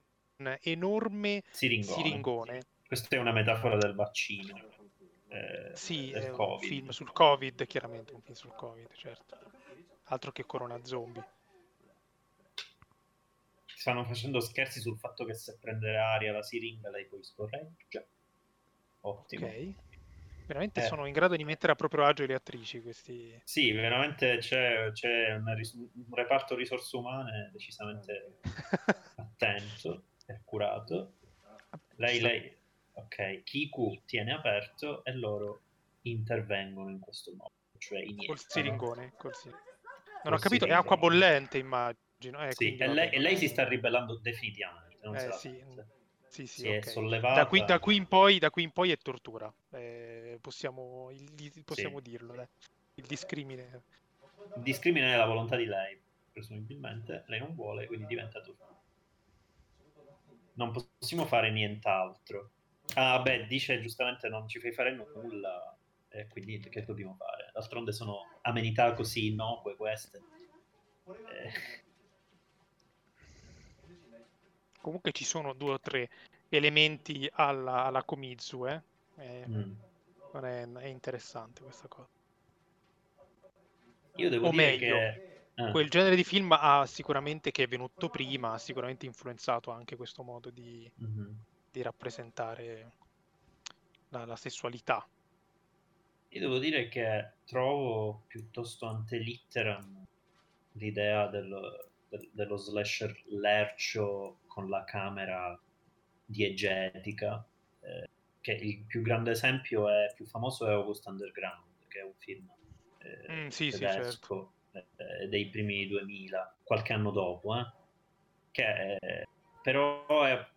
enorme siringone. siringone. Questa è una metafora del vaccino eh, sì, è un COVID. film sul Covid, chiaramente un film sul Covid, certo. Altro che Corona Zombie. Stanno facendo scherzi sul fatto che se prende aria la siringa lei poi scorreggia. Ottimo. Ok. Veramente eh. sono in grado di mettere a proprio agio le attrici questi... Sì, veramente c'è, c'è ris- un reparto risorse umane decisamente attento e accurato. Lei, lei, Ok, Kiku tiene aperto e loro intervengono in questo modo, cioè. Col siringone, col sir... Non ho capito, siringone. è acqua bollente immagino. Eh, sì, e lei, e lei, si sta ribellando definitivamente, non eh, sì. Sì, sì, si okay. è sollevata. Da qui, da, qui poi, da qui, in poi, è tortura, eh, possiamo, il, possiamo sì. dirlo, dai. il discrimine. Il discrimine è la volontà di lei, presumibilmente, lei non vuole, quindi diventa tortura. Non possiamo fare nient'altro. Ah, beh, dice giustamente non ci fai fare nulla, e quindi che dobbiamo fare? D'altronde sono amenità così innocue queste. Eh. Comunque ci sono due o tre elementi alla, alla Komizu, eh? È, mm. è, è, interessante questa cosa. Io devo o dire meglio, che... eh. quel genere di film ha sicuramente, che è venuto prima, ha sicuramente influenzato anche questo modo di, mm-hmm. di rappresentare la, la, sessualità. Io devo dire che trovo piuttosto antelitteram l'idea dello, del, dello slasher lercio con la camera diegetica, eh, che il più grande esempio è, più famoso è August Underground, che è un film eh, mm, sì, tedesco. Sì, certo eh, dei primi 2000, qualche anno dopo, eh? che è, però è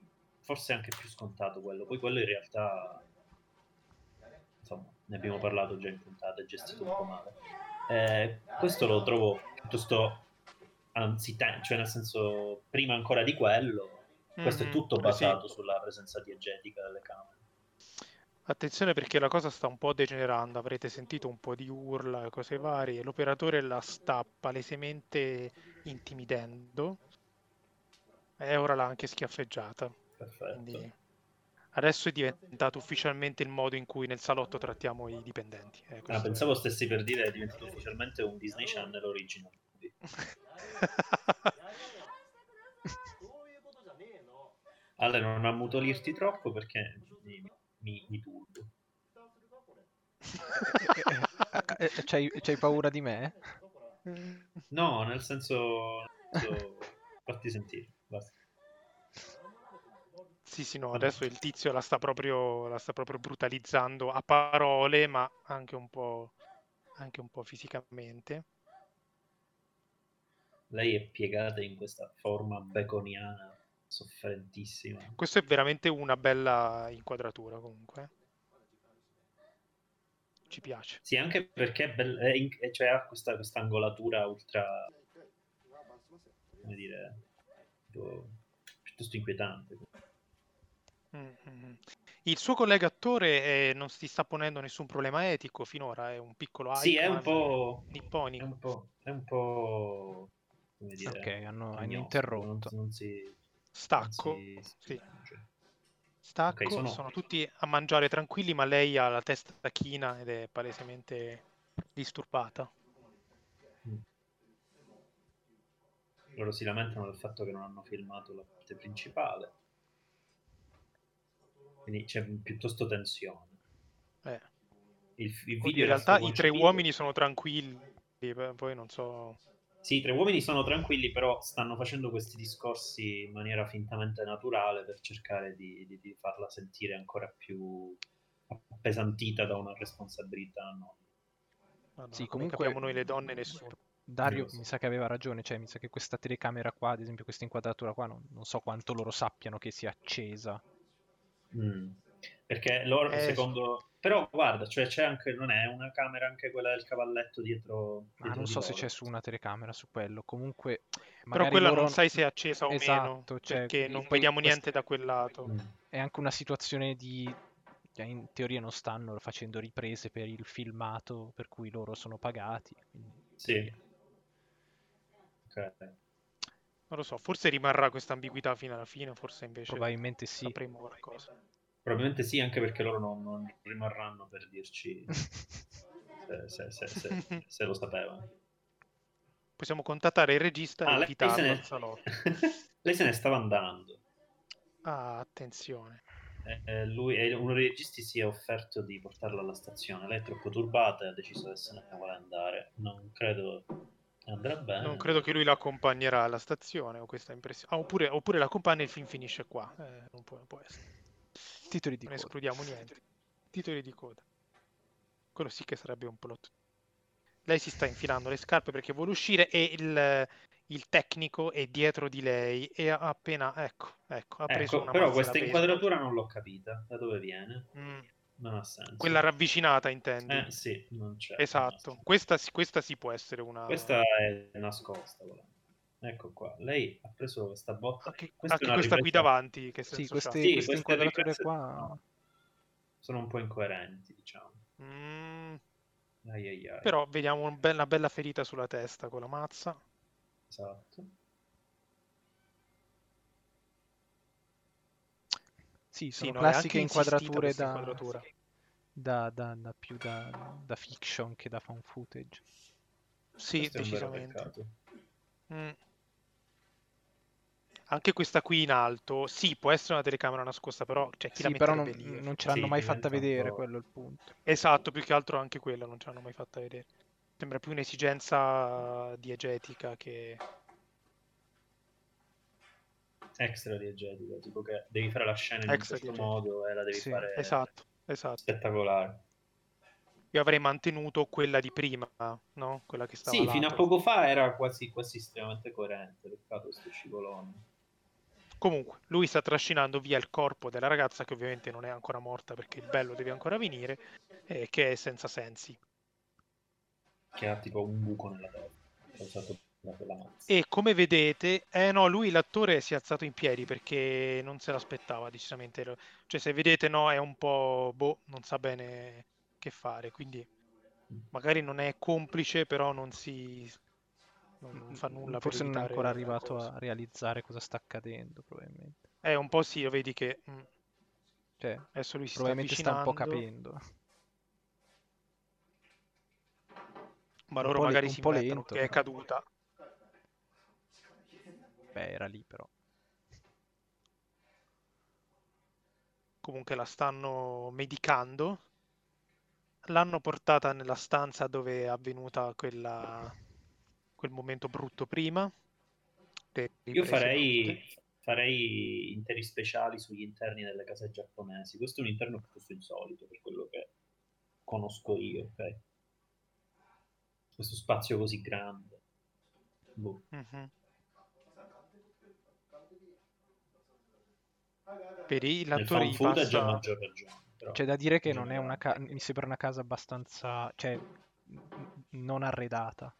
forse anche più scontato quello. Poi quello in realtà, insomma, ne abbiamo parlato già in puntata, è gestito un po' male. Eh, questo lo trovo piuttosto anzitempo, cioè nel senso, prima ancora di quello, questo mm-hmm. è tutto basato sì. sulla presenza diegetica delle camere. Attenzione perché la cosa sta un po' degenerando, avrete sentito un po' di urla e cose varie, l'operatore la sta palesemente intimidendo e ora l'ha anche schiaffeggiata. Perfetto. Quindi adesso è diventato ufficialmente il modo in cui nel salotto trattiamo i dipendenti. Eh, ah, pensavo stessi per dire è diventato ufficialmente un Disney Channel original. Ale, non ammutolirti troppo perché mi, mi turbo. Eh, eh, c'hai, c'hai, paura di me? No, nel senso... senso fatti sentire, basta. Sì, sì, no, adesso il tizio la sta proprio, la sta proprio brutalizzando a parole, ma anche un po', anche un po' fisicamente. Lei è piegata in questa forma beconiana sofferentissima. Questa è veramente una bella inquadratura comunque. Ci piace. Sì, anche perché è bella, è in, cioè, ha questa, questa angolatura ultra... come dire... piuttosto inquietante. Mm-hmm. Il suo collega attore eh, non si sta ponendo nessun problema etico finora, è un piccolo Sì, è un po' nipponico. È un po', è un po' come dire, ok, hanno, hanno interrotto. Non, non si, Stacco. Si... Sì. Stacco, okay, sono... sono... tutti a mangiare tranquilli, ma lei ha la testa china ed è palesemente disturbata. Mm. Loro si lamentano del fatto che non hanno filmato la parte principale. Quindi c'è piuttosto tensione. Eh. Il, il video in realtà i tre uomini sono tranquilli, poi non so sì, tre uomini sono tranquilli, però stanno facendo questi discorsi in maniera fintamente naturale per cercare di, di, di farla sentire ancora più appesantita da una responsabilità. No? no sì, comunque capiamo noi le donne nessuno. Dario so. mi sa che aveva ragione, cioè mi sa che questa telecamera qua, ad esempio questa inquadratura qua, non, non so quanto loro sappiano che sia accesa. Mm. Perché loro, eh, secondo... Però guarda, cioè c'è anche, non è una camera anche quella del cavalletto dietro. Ma non so se c'è su una telecamera su quello. Comunque, però quella loro... non sai se è accesa o esatto, meno. Cioè, perché non vediamo niente da quel lato. Mm. È anche una situazione di. In teoria non stanno facendo riprese per il filmato per cui loro sono pagati. Quindi... Sì. Ok. Non lo so, forse rimarrà questa ambiguità fino alla fine, forse invece probabilmente sì. sapremo qualcosa. Probabilmente sì, anche perché loro non, non rimarranno per dirci se, se, se, se, lo sapevano. Possiamo contattare il regista ah, e invitarlo ne... al salotto. lei se ne stava andando. Ah, attenzione. Eh, eh lui, uno dei registi si è offerto di portarla alla stazione. Lei è troppo turbata e ha deciso che se ne vuole andare. Non credo andrà bene. Non credo che lui la accompagnerà alla stazione. Ho questa impressione. Ah, oppure, oppure l'accompagna e il film finisce qua. Eh, non, può, non può essere. Titoli di non coda. escludiamo niente. Titoli di coda. Quello sì che sarebbe un plot. Lei si sta infilando le scarpe perché vuole uscire e il, il tecnico è dietro di lei e ha appena... Ecco, ecco, ha preso ecco, una Però questa inquadratura non l'ho capita. Da dove viene? Mm. Non ha senso. Quella ravvicinata, intendi? Eh sì, non c'è. Esatto. Questa, questa sì può essere una... Questa è nascosta. Volendo. Ecco qua, lei ha preso questa botta. Anche, questa, anche questa qui davanti, che sì, queste, sì, queste inquadrature qua no. sono un po' incoerenti, diciamo. Mm. Ai ai ai. Però vediamo una bella, bella ferita sulla testa con la mazza. Esatto. Sì, sono sì, no, classiche inquadrature da, da, da, da, più da, da fiction che da fan footage. Sì, decisamente. Mm. Anche questa qui in alto, sì, può essere una telecamera nascosta, però cioè, chi sì, la però non, non ce l'hanno sì, mai fatta vedere, quello è il punto. Esatto, più che altro anche quello non ce l'hanno mai fatta vedere. Sembra più un'esigenza diegetica che... Extra diegetica, tipo che devi fare la scena in Extra un certo modo e la devi sì, fare esatto, esatto. spettacolare. Io avrei mantenuto quella di prima, no? Quella che stava Sì, lato. fino a poco fa era quasi, quasi estremamente coerente, peccato questo scivolone. Comunque, lui sta trascinando via il corpo della ragazza che ovviamente non è ancora morta perché il bello deve ancora venire e che è senza sensi. Che ha tipo un buco nella testa. E come vedete, eh no, lui l'attore si è alzato in piedi perché non se l'aspettava decisamente. Cioè, se vedete, no, è un po' boh, non sa bene che fare, quindi magari non è complice, però non si non fa nulla Forse non è ancora arrivato a realizzare cosa sta accadendo, probabilmente. Eh, un po' sì, lo vedi che mh, mm, cioè, adesso lui si probabilmente sta, sta un po' capendo. Ma loro magari si inventano che è caduta. Beh, era lì però. Comunque la stanno medicando. L'hanno portata nella stanza dove è avvenuta quella quel momento brutto prima. Io farei, farei, interi speciali sugli interni delle case giapponesi. Questo è un interno piuttosto insolito per quello che conosco io, ok? Questo spazio così grande. Boh. Mm-hmm. Per i l'attore gli passa... maggior ragione. Però... C'è da dire che non è una casa, mi sembra una casa abbastanza, cioè, non arredata.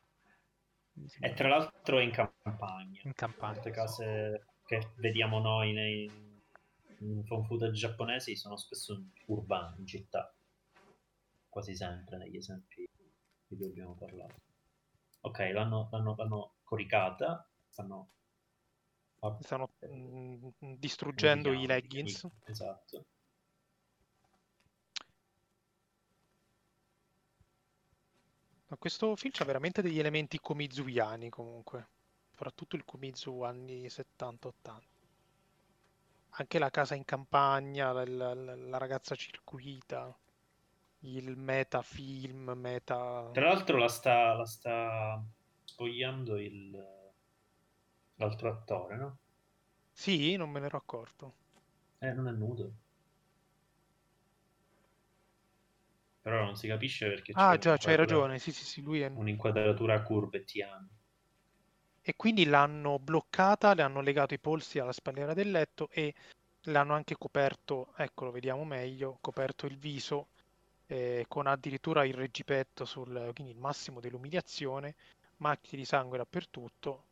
E tra l'altro è in campagna. In campagna. Queste case che vediamo noi nei in footage giapponesi sono spesso urbane, in città. Quasi sempre negli esempi di cui abbiamo parlato. Ok, l'hanno, l'hanno, l'hanno coricata, stanno... Stanno mm, distruggendo i leggings. Esatto. Ma questo film ha veramente degli elementi komizuyani comunque, soprattutto il Komizu anni 70-80. Anche la casa in campagna, la, la, la ragazza circuita, il metafilm, meta... Tra l'altro la sta, la sta spogliando il, l'altro attore, no? Sì, non me ne ero accorto. Eh, non è nudo. Però non si capisce perché c'è Ah, già, c'hai ragione. Sì, sì, sì, lui è... un'inquadratura curvettiana. E quindi l'hanno bloccata, le hanno legato i polsi alla spalliera del letto e l'hanno anche coperto, ecco, lo vediamo meglio, coperto il viso eh, con addirittura il reggipetto sul quindi il massimo dell'umiliazione, macchie di sangue dappertutto.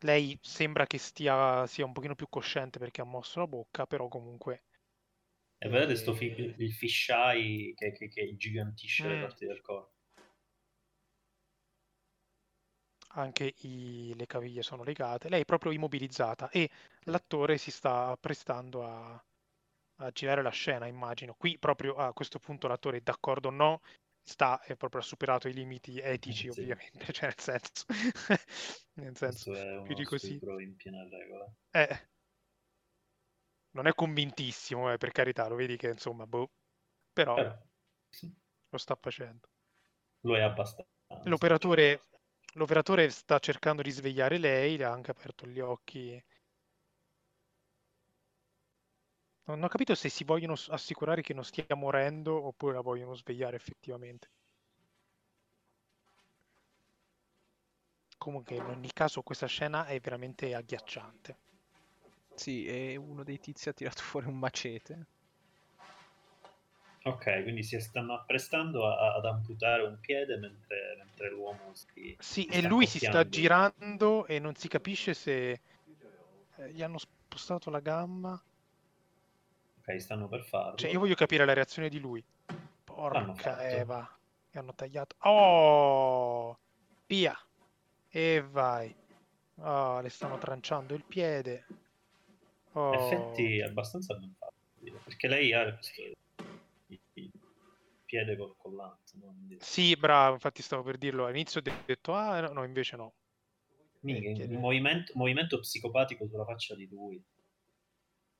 Lei sembra che stia, sia un pochino più cosciente perché ha mosso la bocca, però comunque e vedete sto fi- il fisheye che, che, che gigantisce mm. le parti del corpo. Anche i, le caviglie sono legate. Lei è proprio immobilizzata e l'attore si sta prestando a, a girare la scena, immagino. Qui proprio a questo punto l'attore è d'accordo o no, sta è proprio ha superato i limiti etici, sì. ovviamente, cioè nel senso, nel senso più di così. in piena regola. Eh, non è convintissimo, eh, per carità, lo vedi che insomma, boh, però eh, lo sta facendo. Lo è abbastanza. L'operatore, l'operatore sta cercando di svegliare lei, le ha anche aperto gli occhi. Non ho capito se si vogliono assicurare che non stia morendo oppure la vogliono svegliare effettivamente. Comunque, in ogni caso, questa scena è veramente agghiacciante. Sì, e uno dei tizi ha tirato fuori un macete. Ok, quindi si stanno apprestando a, ad amputare un piede mentre, mentre l'uomo si. Sì, si e lui si sta girando e non si capisce se eh, gli hanno spostato la gamba. Ok, stanno per farlo. Cioè, io voglio capire la reazione di lui. Porca Eva. E hanno tagliato. Oh! Via! E vai. Oh, le stanno tranciando il piede. Oh. effetti abbastanza ben fatti, perché lei ha il piede col collante. No? Sì, bravo, infatti stavo per dirlo all'inizio, ho detto, ah no, invece no. Mica, un movimento, movimento psicopatico sulla faccia di lui.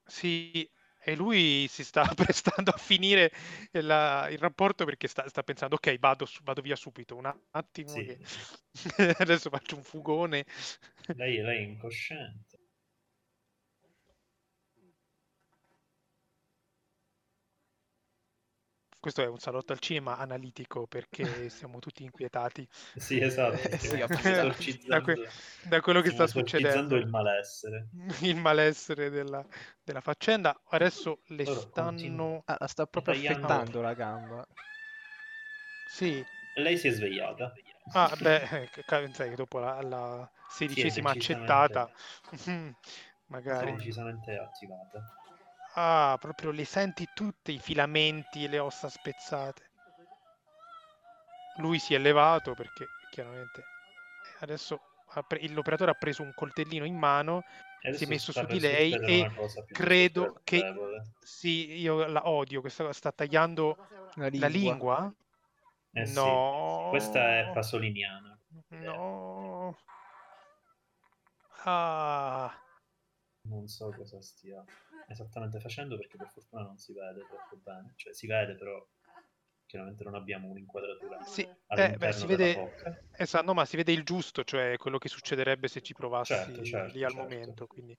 Sì, e lui si sta prestando a finire la, il rapporto perché sta, sta pensando ok vado, vado, via subito un attimo sì. che... adesso faccio un fugone lei, lei è incosciente questo è un salotto al cinema analitico perché siamo tutti inquietati. sì, esatto. da, que- da, quello che sta succedendo. il malessere. il malessere della, della faccenda. Adesso le Loro stanno... Ah, sta proprio tagliando... affettando la gamba. Sì. Lei si è svegliata. Ah, beh, sai che dopo la, la sedicesima accettata, magari... È decisamente attivata. Ah, proprio le senti tutte i filamenti e le ossa spezzate. Lui si è levato perché chiaramente adesso l'operatore ha preso un coltellino in mano, si è messo su di lei e credo che sì, io la odio, questa sta tagliando la lingua. La lingua? Eh no. Sì. Questa è pasoliniana. No. Ah. Non so cosa stia esattamente facendo perché per fortuna non si vede troppo bene, cioè si vede però chiaramente non abbiamo un'inquadratura sì, eh, beh, si vede esatto, no, ma si vede il giusto, cioè quello che succederebbe se ci provassi certo, certo, lì al certo. momento, quindi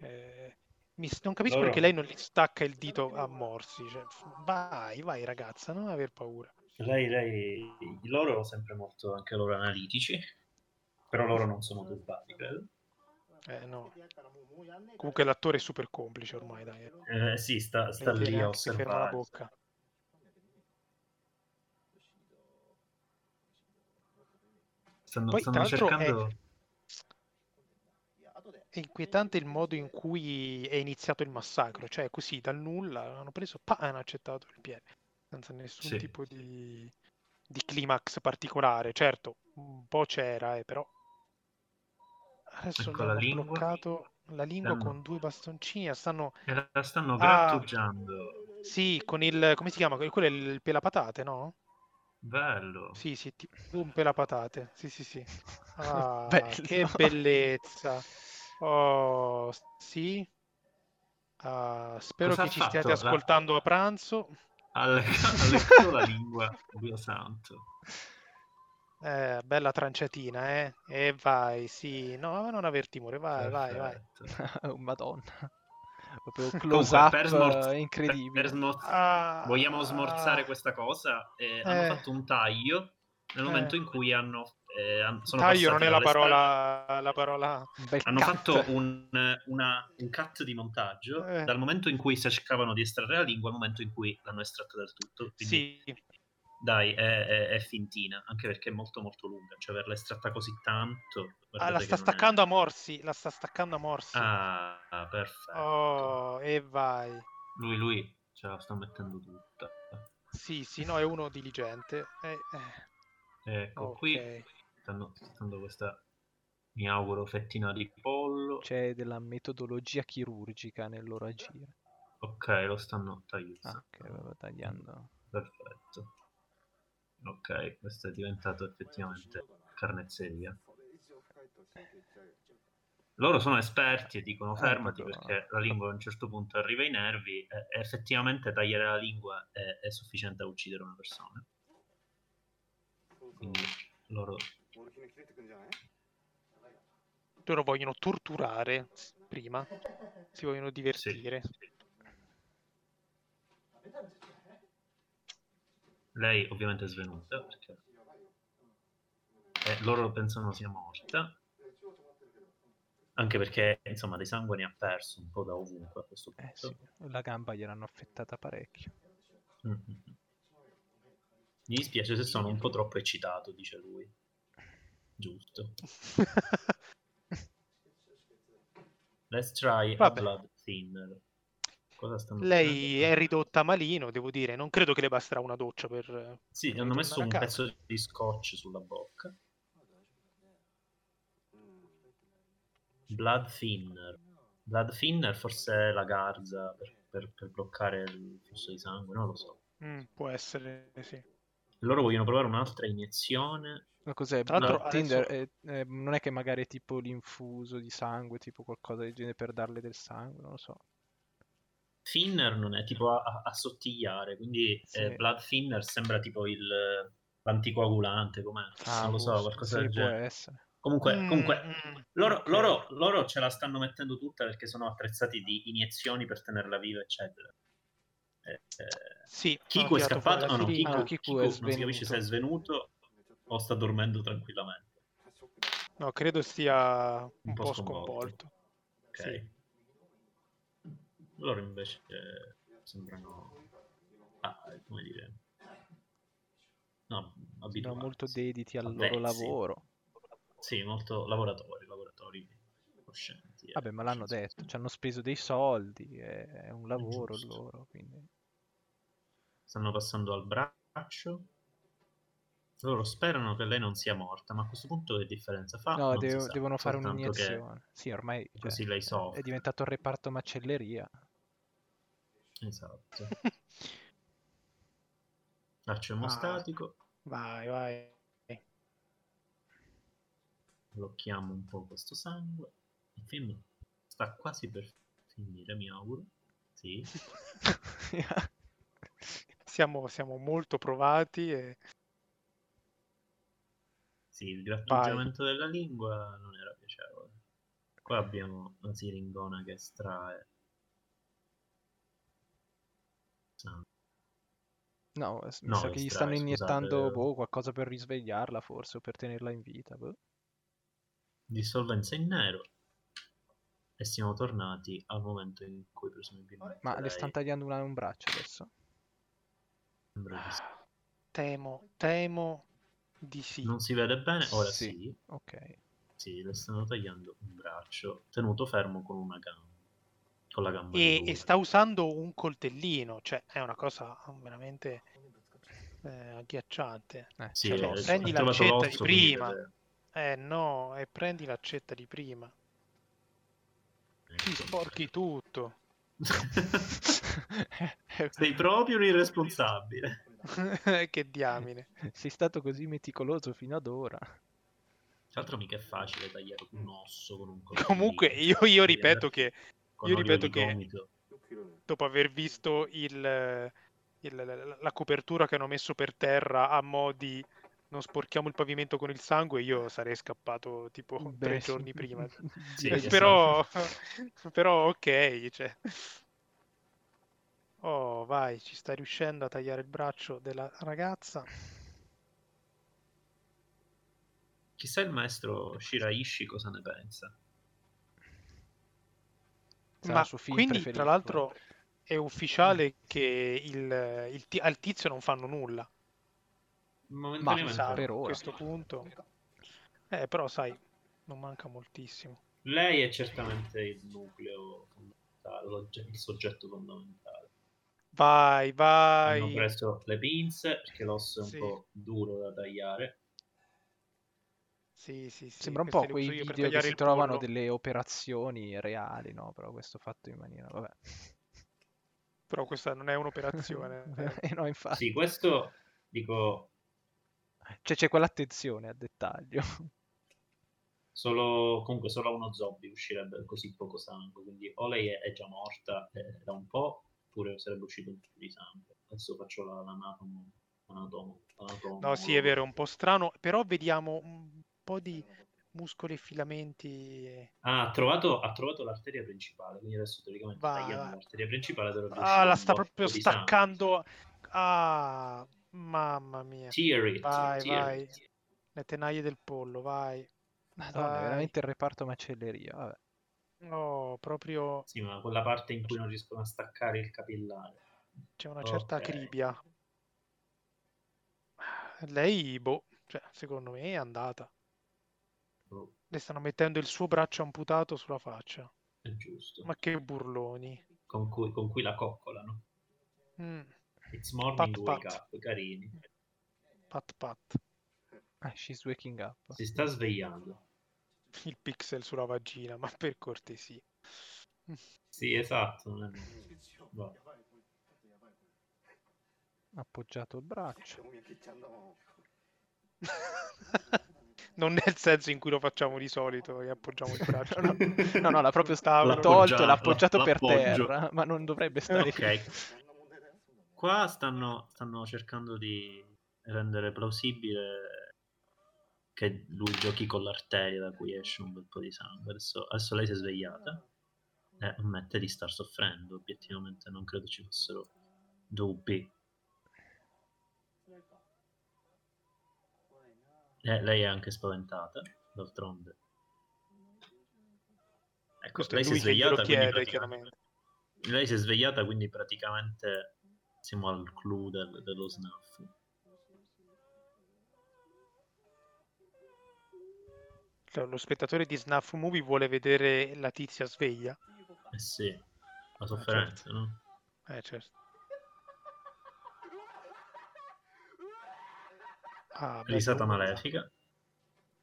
eh, mi, non capisco loro... perché lei non gli stacca il dito a morsi, cioè, vai, vai ragazza, non aver paura. Lei, lei, loro sempre molto anche loro analitici, però loro non sono turbati, credo. Eh, no. Comunque l'attore è super complice ormai, dai. Eh, sì, sta, sta lì a osservare. ferma la bocca. Stanno, Poi, stanno cercando... È... è... inquietante il modo in cui è iniziato il massacro, cioè così dal nulla hanno preso e hanno accettato il piede, senza nessun sì. tipo di, di climax particolare. Certo, un po' c'era, eh, però Adesso ecco la lingua. bloccato la lingua stanno... con due bastoncini. Stanno... La stanno ah, grattugiando. Ah, sì, con il... come si chiama? Quello è il pelapatate, no? Bello. Sì, sì, tipo un pelapatate. Sì, sì, sì. Ah, che bellezza. Oh, sì. Ah, spero Cosa che ci stiate ascoltando a pranzo. Ha leccato la lingua, Dio santo. Eh, bella tranciatina, eh? E vai, sì. No, non aver timore, vai, vai, vai. Madonna. Proprio close up per smorz- incredibile. Per, per smorz- ah, Vogliamo smorzare ah, questa cosa? Eh, eh. Hanno fatto un taglio nel momento in cui hanno eh, sono taglio non è la parola, la parola hanno cut. fatto un, una, un, cut di montaggio eh. dal momento in cui si cercavano di estrarre la lingua al momento in cui l'hanno estratta del tutto quindi sì dai, è, è, è, fintina, anche perché è molto molto lunga, cioè averla estratta così tanto... Ah, la sta staccando è... a morsi, la sta staccando a morsi. Ah, perfetto. Oh, e vai. Lui, lui, ce la sta mettendo tutta. Sì, sì, no, è uno diligente. Eh, eh. Ecco, okay. qui stanno testando questa, mi auguro, fettina di pollo. C'è della metodologia chirurgica nel loro agire. Ok, lo stanno tagliando. Ah, ok, lo tagliando. Perfetto. Ok, questo è diventato effettivamente carnezzeria. Loro sono esperti e dicono eh, fermati perché la lingua a un certo punto arriva ai nervi e, effettivamente tagliare la lingua è, è sufficiente a uccidere una persona. Quindi loro... Loro vogliono torturare prima, si vogliono divertire. Sì, sì. Lei ovviamente è svenuta perché eh, loro pensano sia morta. Anche perché, insomma, dei sangue ne ha perso un po' da ovunque a questo punto. Eh sì, la gamba gliel'hanno affettata parecchio. Mm-hmm. Mi dispiace se sono un po' troppo eccitato, dice lui. Giusto. Let's try Vabbè. a blood thinner. Lei è ridotta malino, devo dire. Non credo che le basterà una doccia per. Sì, hanno messo un pezzo di scotch sulla bocca. Blood thinner. Blood thinner forse è la garza per, per, per bloccare il flusso di sangue, non lo so. Mm, può essere, sì. Loro vogliono provare un'altra iniezione. Ma cos'è? Tra l'altro, no, Tinder adesso... è, è, non è che magari è tipo l'infuso di sangue, tipo qualcosa del genere per darle del sangue, non lo so. Thinner non è tipo a, a sottigliare, quindi sì. eh, blood thinner sembra tipo il, l'anticoagulante, com'è? Ah, non lo so, qualcosa sì, del genere. Comunque, mm, comunque mm, loro, okay. loro, loro, ce la stanno mettendo tutta perché sono attrezzati di iniezioni per tenerla viva, eccetera. Eh, eh, sì, Kiku è scappato? No, no, Kiku, ah, Kiku, Kiku non si capisce se è svenuto o sta dormendo tranquillamente. No, credo sia un, un po', po sconvolto. sconvolto. Ok. Sì. Loro invece eh, sembrano... Ah, come dire... No. Sono molto dediti al Vabbè, loro lavoro. Sì, molto lavoratori, lavoratori coscienti. Vabbè, ma l'hanno detto, ci hanno speso dei soldi, è un lavoro è loro, quindi... Stanno passando al braccio. Loro sperano che lei non sia morta, ma a questo punto che differenza fa? No, devo, devono fare un'iniezione. Sì, ormai cioè, così lei soffre. È diventato il reparto macelleria. Esatto. Emostatico. Ah, vai, vai. Blocchiamo un po' questo sangue. Il film sta quasi per finire, mi auguro. Sì. siamo, siamo molto provati e... Sì, il grattugiamento della lingua non era piacevole. Qua abbiamo la siringona che estrae No, mi no, sa che gli stanno iniettando boh, qualcosa per risvegliarla forse o per tenerla in vita. Boh. Dissolvenza in nero. E siamo tornati al momento in cui presumibilmente. Ma lei... le stanno tagliando una, un braccio adesso? Ah, temo, temo di sì. Non si vede bene? Ora sì. sì. Ok. Sì, le stanno tagliando un braccio tenuto fermo con una gamba con la gamba e, e, sta usando un coltellino, cioè è una cosa veramente eh, agghiacciante. Eh, sì, cioè, eh, prendi l'accetta di prima. Eh no, e prendi l'accetta di prima. Ti sporchi tutto. Sei proprio un irresponsabile. che diamine. Sei stato così meticoloso fino ad ora. Tra l'altro mica è facile tagliare un osso con un coltello. Comunque io, io ripeto che io ripeto che gomito. dopo aver visto il, il, la copertura che hanno messo per terra a mo' di non sporchiamo il pavimento con il sangue, io sarei scappato tipo Beh, tre giorni prima. sì, però, però ok, cioè. Oh, vai, ci sta riuscendo a tagliare il braccio della ragazza. Chissà il maestro Shiraishi cosa ne pensa. Ma quindi, preferito. tra l'altro, è ufficiale mm. che il, il, al tizio non fanno nulla. Ma sa, per ora. A questo punto. Eh, però sai, non manca moltissimo. Lei è certamente il nucleo fondamentale, il soggetto fondamentale. Vai, vai. Hanno preso le pinze perché l'osso è un sì. po' duro da tagliare. Sì, sì, sì. Sembra un po' quei video che si trovano pollo. delle operazioni reali, no? Però questo fatto in maniera... Vabbè. Però questa non è un'operazione. eh, no, infatti. Sì, questo, dico... Cioè c'è quell'attenzione al dettaglio. Solo, comunque solo a uno zombie uscirebbe così poco sangue, quindi o lei è, è già morta eh, da un po', oppure sarebbe uscito un po' di sangue. Adesso faccio la, l'anatomo. Anatomo, anatomo. No, sì, è vero, è un po' strano, però vediamo po' di muscoli e filamenti. Ah, ha trovato, ha trovato l'arteria principale, quindi adesso teoricamente va, tagliamo va. l'arteria principale. Ah, la sta proprio staccando. Ah, mamma mia. Tear vai, tear vai. It. Le tenaie del pollo, vai. Madonna, vai. veramente il reparto macelleria, vabbè. Oh, proprio... Sì, ma quella parte in cui non riescono a staccare il capillare. C'è una certa okay. acribia. Lei, boh, cioè, secondo me è andata. Le stanno mettendo il suo braccio amputato sulla faccia. È giusto. Ma che burloni. Con cui, con cui la coccolano. Mm. It's morning pat, wake pat. up, carini. Pat pat. Ah, she's waking up. Si sta svegliando. Il pixel sulla vagina, ma per cortesia. Sì, esatto. Non è... appoggiato il braccio. non nel senso in cui lo facciamo di solito, che appoggiamo il braccio. no, no, no l'ha proprio stato, tolto, l'ha appoggiato per terra, ma non dovrebbe stare Ok. Qua stanno, stanno cercando di rendere plausibile che lui giochi con l'arteria da cui esce un bel po' di sangue. Adesso, adesso lei si è svegliata e ammette di star soffrendo. Obiettivamente non credo ci fossero dubbi. Eh, lei è anche spaventata, d'altronde. Ecco, lei si è svegliata, chiede. Lei si è svegliata, quindi praticamente siamo al clou del, dello snuff. Cioè, lo spettatore di Snuff Movie vuole vedere la tizia sveglia. Eh sì, la sofferenza, eh, certo. no? Eh certo. Ah, Risata malefica.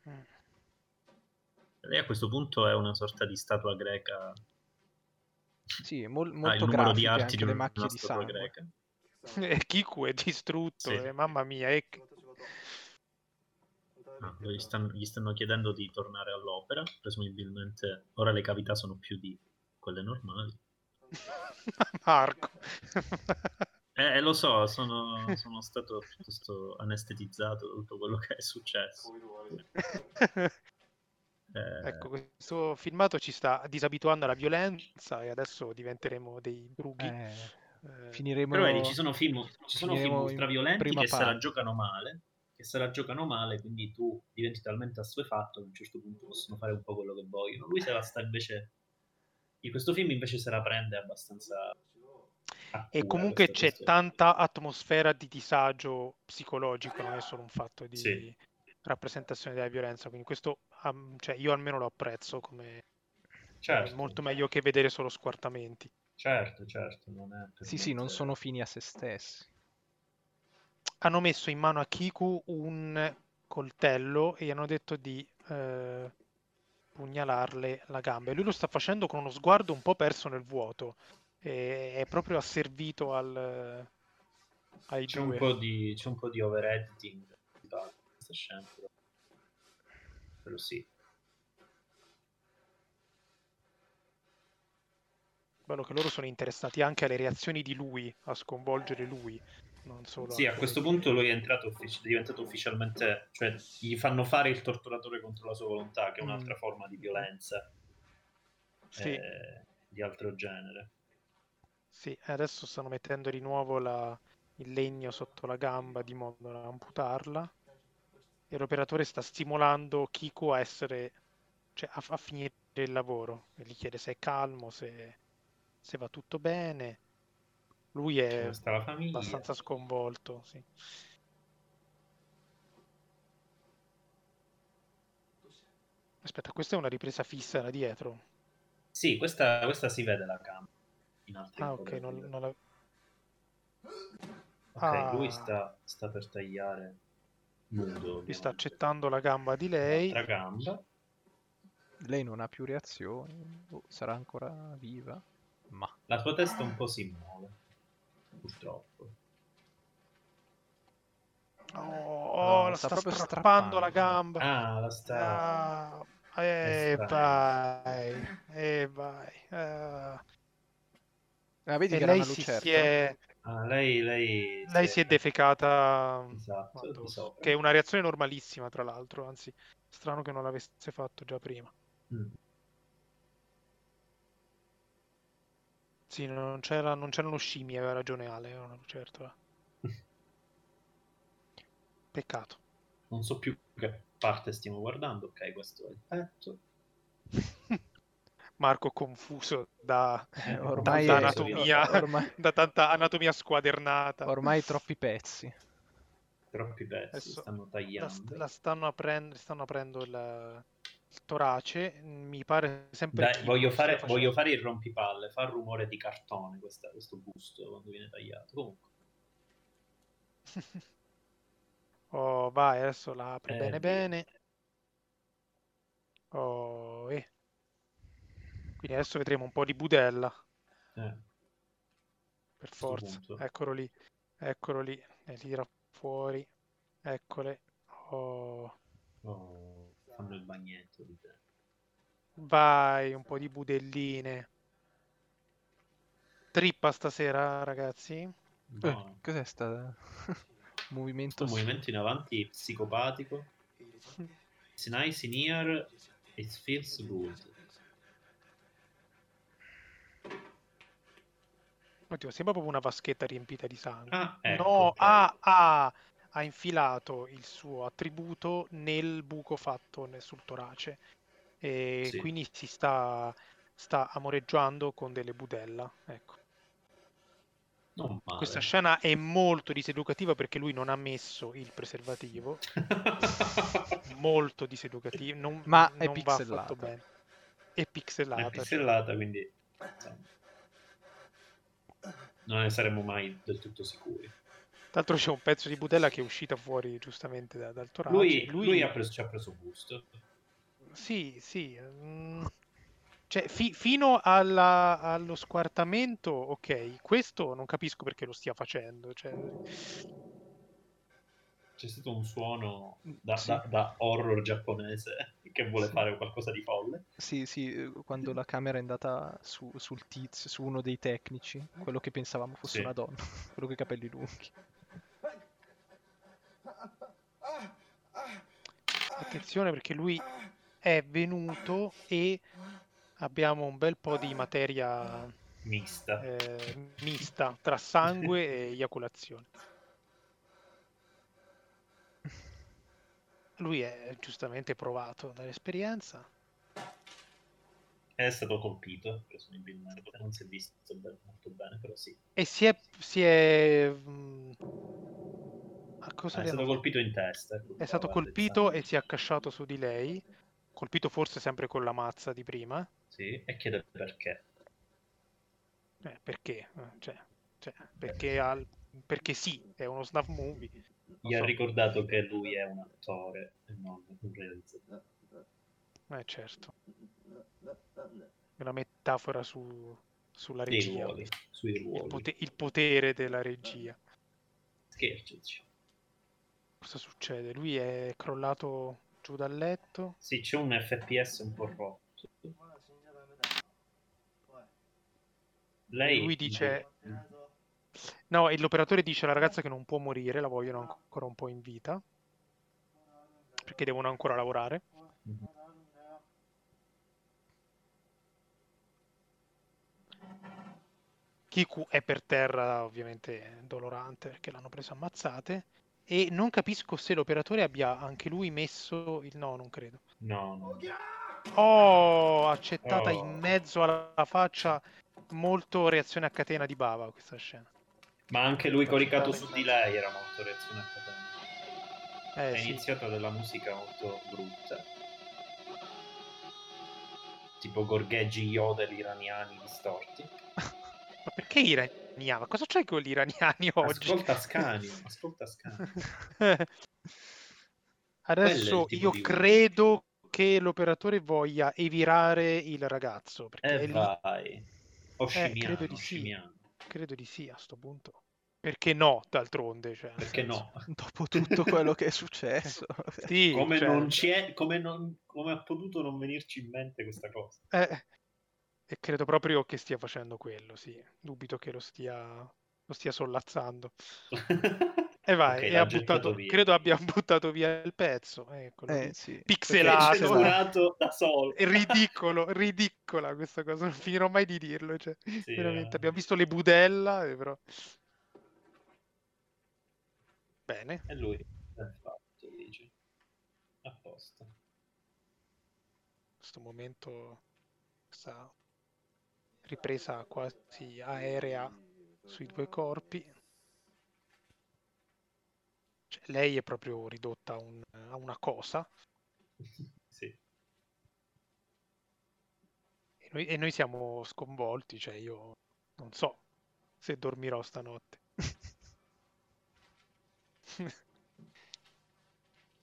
Mm. Lei a questo punto è una sorta di statua greca. Sì, mol- molto ah, il numero di arti di una, macchie di sangue. greca. E Kiku è distrutto, sì. eh, mamma mia. È... Ah, gli, stanno, gli, stanno, chiedendo di tornare all'opera, presumibilmente ora le cavità sono più di quelle normali. Marco. Eh, lo so, sono, sono stato piuttosto anestetizzato da tutto quello che è successo. eh... Ecco, questo filmato ci sta disabituando alla violenza e adesso diventeremo dei brughi. Eh, eh... Finiremo... Però vedi, ci sono film, ci sono film ultraviolenti che parte. se la giocano male, che se la giocano male, quindi tu diventi talmente assuefatto che a un certo punto possono fare un po' quello che vogliono. Lui se la sta invece... In questo film invece se la prende abbastanza e comunque c'è tanta atmosfera di disagio psicologico, non è solo un fatto di sì. rappresentazione della violenza. Quindi questo um, cioè io almeno lo apprezzo come certo. molto meglio che vedere solo squartamenti. Certo, certo. Non sì, sì, non sono fini a se stessi. Hanno messo in mano a Kiku un coltello e gli hanno detto di eh, pugnalarle la gamba. E lui lo sta facendo con uno sguardo un po' perso nel vuoto è proprio asservito al, ai c'è due. Un po di, c'è un po' di over-editing in questa scena, però, però sì. Bello che loro sono interessati anche alle reazioni di lui, a sconvolgere lui. Non solo sì, a questo punto lui è, entrato è diventato ufficialmente, cioè gli fanno fare il torturatore contro la sua volontà, che è un'altra mm. forma di violenza sì. eh, di altro genere. Sì, adesso stanno mettendo di nuovo la, il legno sotto la gamba di modo da amputarla. E l'operatore sta stimolando Kiko a essere, cioè a, a finire il lavoro. E gli chiede se è calmo, se, se va tutto bene. Lui è abbastanza sconvolto. Sì. Aspetta, questa è una ripresa fissa da dietro. Sì, questa, questa si vede la gamba in altri Ah, ok, non, non la... Ok, ah. lui sta, sta, per tagliare nudo. Lui sta accettando la gamba di lei. La gamba. Lei non ha più reazioni, oh, sarà ancora viva. Ma la sua testa un po' si muove, purtroppo. Oh, no, la sta, sta proprio strappando, strappando, la gamba. Ah, la sta. Ah, e vai, e vai. Uh. Ah, vedi e che lei si, si è... Ah, lei, lei, lei si è defecata, esatto, che è una reazione normalissima tra l'altro, anzi strano che non l'avesse fatto già prima. Mm. Sì, non, c'era, non c'erano scimmie, aveva ragione Ale, certo. Peccato. Non so più che parte stiamo guardando, ok, questo è il petto. Marco confuso da, eh, ormai tanta anatomia, ormai... da tanta anatomia squadernata. Ormai troppi pezzi. Troppi pezzi, Adesso stanno tagliando. La, la stanno aprendo, stanno aprendo il, il torace, mi pare sempre... Dai, voglio fare, voglio fare, il rompipalle, fa il rumore di cartone questa, questo busto quando viene tagliato. Comunque. oh, vai, adesso la apre eh, bene bene. Oh, eh. Quindi adesso vedremo un po' di budella. Eh. Per forza, eccolo lì. Eccolo lì, le tira fuori. Eccole. Oh. Oh, fanno il bagnetto di te. Vai, un po' di budelline. Trippa stasera, ragazzi. No. Eh, cos'è sta movimento? Un movimento in avanti psicopatico. It's nice in here, it feels good. Oddio, sembra proprio una vaschetta riempita di sangue. Ah, ecco, no, okay. ah, ah, ha infilato il suo attributo nel buco fatto sul torace e sì. quindi si sta, sta amoreggiando con delle budella. Ecco. Questa scena è molto diseducativa perché lui non ha messo il preservativo. molto diseducativo, non, ma è non pixelata. bene. È pixelata. È pixelata, cioè. quindi non ne saremmo mai del tutto sicuri. Tra l'altro c'è un pezzo di budella che è uscita fuori giustamente da, dal torace. Lui, lui... lui ha preso, ci ha preso gusto. Sì, sì. Mm, cioè, fi- fino alla, allo squartamento, ok. Questo non capisco perché lo stia facendo. Cioè... C'è stato un suono da, sì. da, da, horror giapponese che vuole sì. fare qualcosa di folle. Sì, sì, eh, quando la camera è andata su, sul tizio, su uno dei tecnici, quello che pensavamo fosse sì. una donna, quello con i capelli lunghi. Attenzione perché lui è venuto e abbiamo un bel po' di materia mista, eh, mista tra sangue e eiaculazione. Lui è giustamente provato dall'esperienza. È stato colpito, presumibilmente, non si è visto molto bene, però sì. E si è... Si è mh, cosa è stato colpito in testa. È stato colpito e si è accasciato su di lei. Colpito forse sempre con la mazza di prima. Sì, e chiede perché. Eh, perché? Cioè, cioè, perché, al... perché sì, è uno snuff movie. Gli so. ha ricordato che lui è un attore e non un realizzatore. Eh certo. Una metafora su, sulla regia. Ruoli, sui ruoli. Il, pote- il, potere della regia. Scherzo, diciamo cosa succede? Lui è crollato giù dal letto. Sì, c'è un FPS un po' rotto. Lei... Lui dice... No, e l'operatore dice alla ragazza che non può morire, la vogliono ancora un po' in vita. Perché devono ancora lavorare. Mm-hmm. Kiku è per terra, ovviamente dolorante perché l'hanno preso ammazzate. E non capisco se l'operatore abbia anche lui messo il no, non credo. No, no. Oh, accettata oh. in mezzo alla faccia, molto reazione a catena di Bava questa scena. Ma anche lui coricato su di lei era molto catena. Eh, È sì. iniziata della musica molto brutta. Tipo gorgheggi yodel iraniani distorti. Ma perché iraniani? iraniana. Cosa c'hai con gli iraniani oggi? Ascolta Scani, ascolta Scani. Adesso io credo che l'operatore voglia evirare il ragazzo. Perché eh vai. Oshimiano, eh, credo di sì. Credo di sì a sto punto. Perché no, d'altronde? Cioè, perché no? Dopo tutto quello che è successo. sì, come, cioè... non c'è, come, non, come ha potuto non venirci in mente questa cosa? Eh, e credo proprio che stia facendo quello, sì. Dubito che lo stia, lo stia sollazzando. e vai, okay, e ha buttato, credo abbia buttato via il pezzo. Eccolo, eh, sì. pixelato. da solo. È ridicolo, ridicola questa cosa, non finirò mai di dirlo. Cioè, sì, veramente. Eh. Abbiamo visto le budella, eh, però... Bene. E lui fatto, dice. Apposta. Questo momento... Questa ripresa quasi aerea sui due corpi. Cioè, lei è proprio ridotta a, un, a una cosa. Sì. E noi, e noi siamo sconvolti, cioè io non so se dormirò stanotte.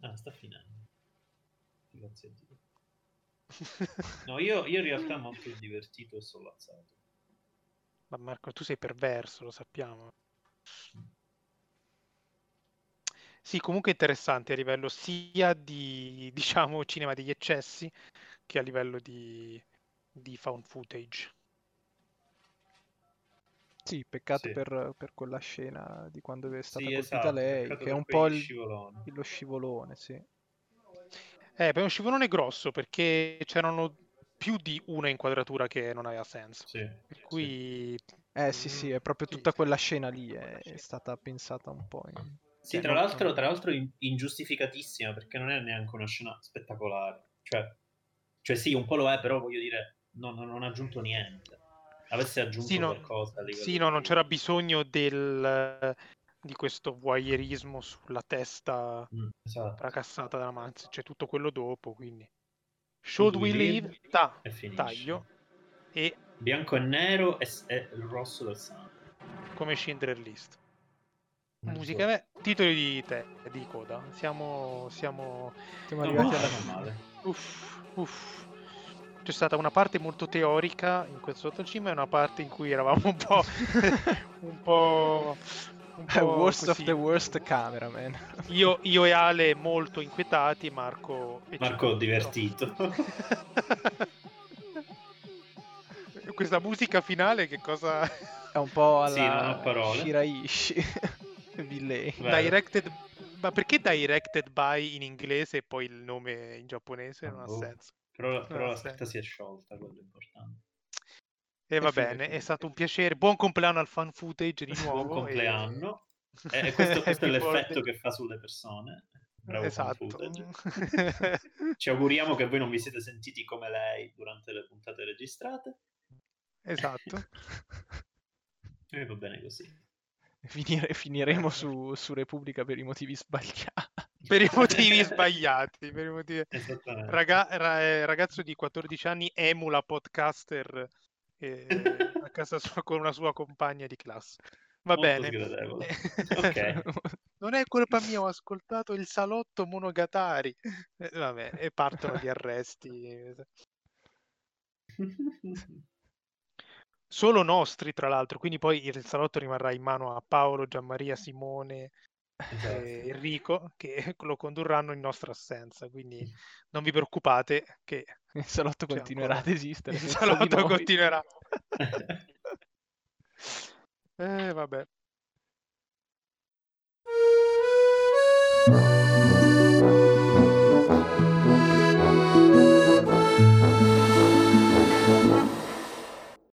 ah, sta finendo. Grazie a Dio. No, io, io in realtà molto divertito e sollazzato. Ma Marco, tu sei perverso, lo sappiamo. Sì, comunque interessante a livello sia di, diciamo, cinema degli eccessi che a livello di, di found footage. Sì, peccato sì. Per, per, quella scena di quando è stata sì, colpita esatto, lei, che è un po' il, scivolone. lo scivolone, sì. Eh, per uno scivolone grosso, perché c'erano più di una inquadratura che non aveva senso. Sì, per cui... Eh sì, sì, è proprio tutta quella scena lì, è, è stata pensata un po' in... Sì, tra l'altro, tra l'altro ingiustificatissima, perché non è neanche una scena spettacolare. Cioè, cioè sì, un po' lo è, però voglio dire, no, no, non ha aggiunto niente. Avesse aggiunto sì, no, qualcosa. Sì, no, non c'era bisogno del, di questo voyeurismo sulla testa mm, esatto. fracassata della Manzi. C'è tutto quello dopo, quindi... Should, we, leave? Ta- taglio. E... Bianco e nero e, e il rosso del sangue. Come Schindler List. Musica, beh, titoli di te, di coda. Siamo, siamo... siamo arrivati alla finale. Uff, uff. C'è stata una parte molto teorica in questo sottocima e una parte in cui eravamo un po'... un po'... Un po worst così. of the worst cameraman. Io, io, e Ale molto inquietati, Marco... Marco divertito. Questa musica finale che cosa... È un po' alla sì, non ho parole. Shiraishi. Directed... Ma perché directed by in inglese e poi il nome in giapponese? Non ha oh. senso. Però, però la scritta si è sciolta, quello è importante. E va bene, è stato un piacere. Buon compleanno al fan footage di nuovo. Buon compleanno. E... E questo, questo è l'effetto che fa sulle persone. Bravo esatto. Ci auguriamo che voi non vi siete sentiti come lei durante le puntate registrate. Esatto. E va bene così. Finire, finiremo su, su, Repubblica per i motivi sbagliati. Per i motivi sbagliati. Per i motivi... Raga, ra, eh, ragazzo di 14 anni emula podcaster eh, a casa sua con una sua compagna di classe. Va Molto bene. okay. non è colpa mia, ho ascoltato il salotto Monogatari. Eh, vabbè, e partono gli arresti. Solo nostri, tra l'altro. Quindi poi il salotto rimarrà in mano a Paolo, Gianmaria, Simone esatto. e Enrico che lo condurranno in nostra assenza. Quindi non vi preoccupate che il salotto continuerà ancora... ad esistere. Il salotto continuerà. eh, vabbè.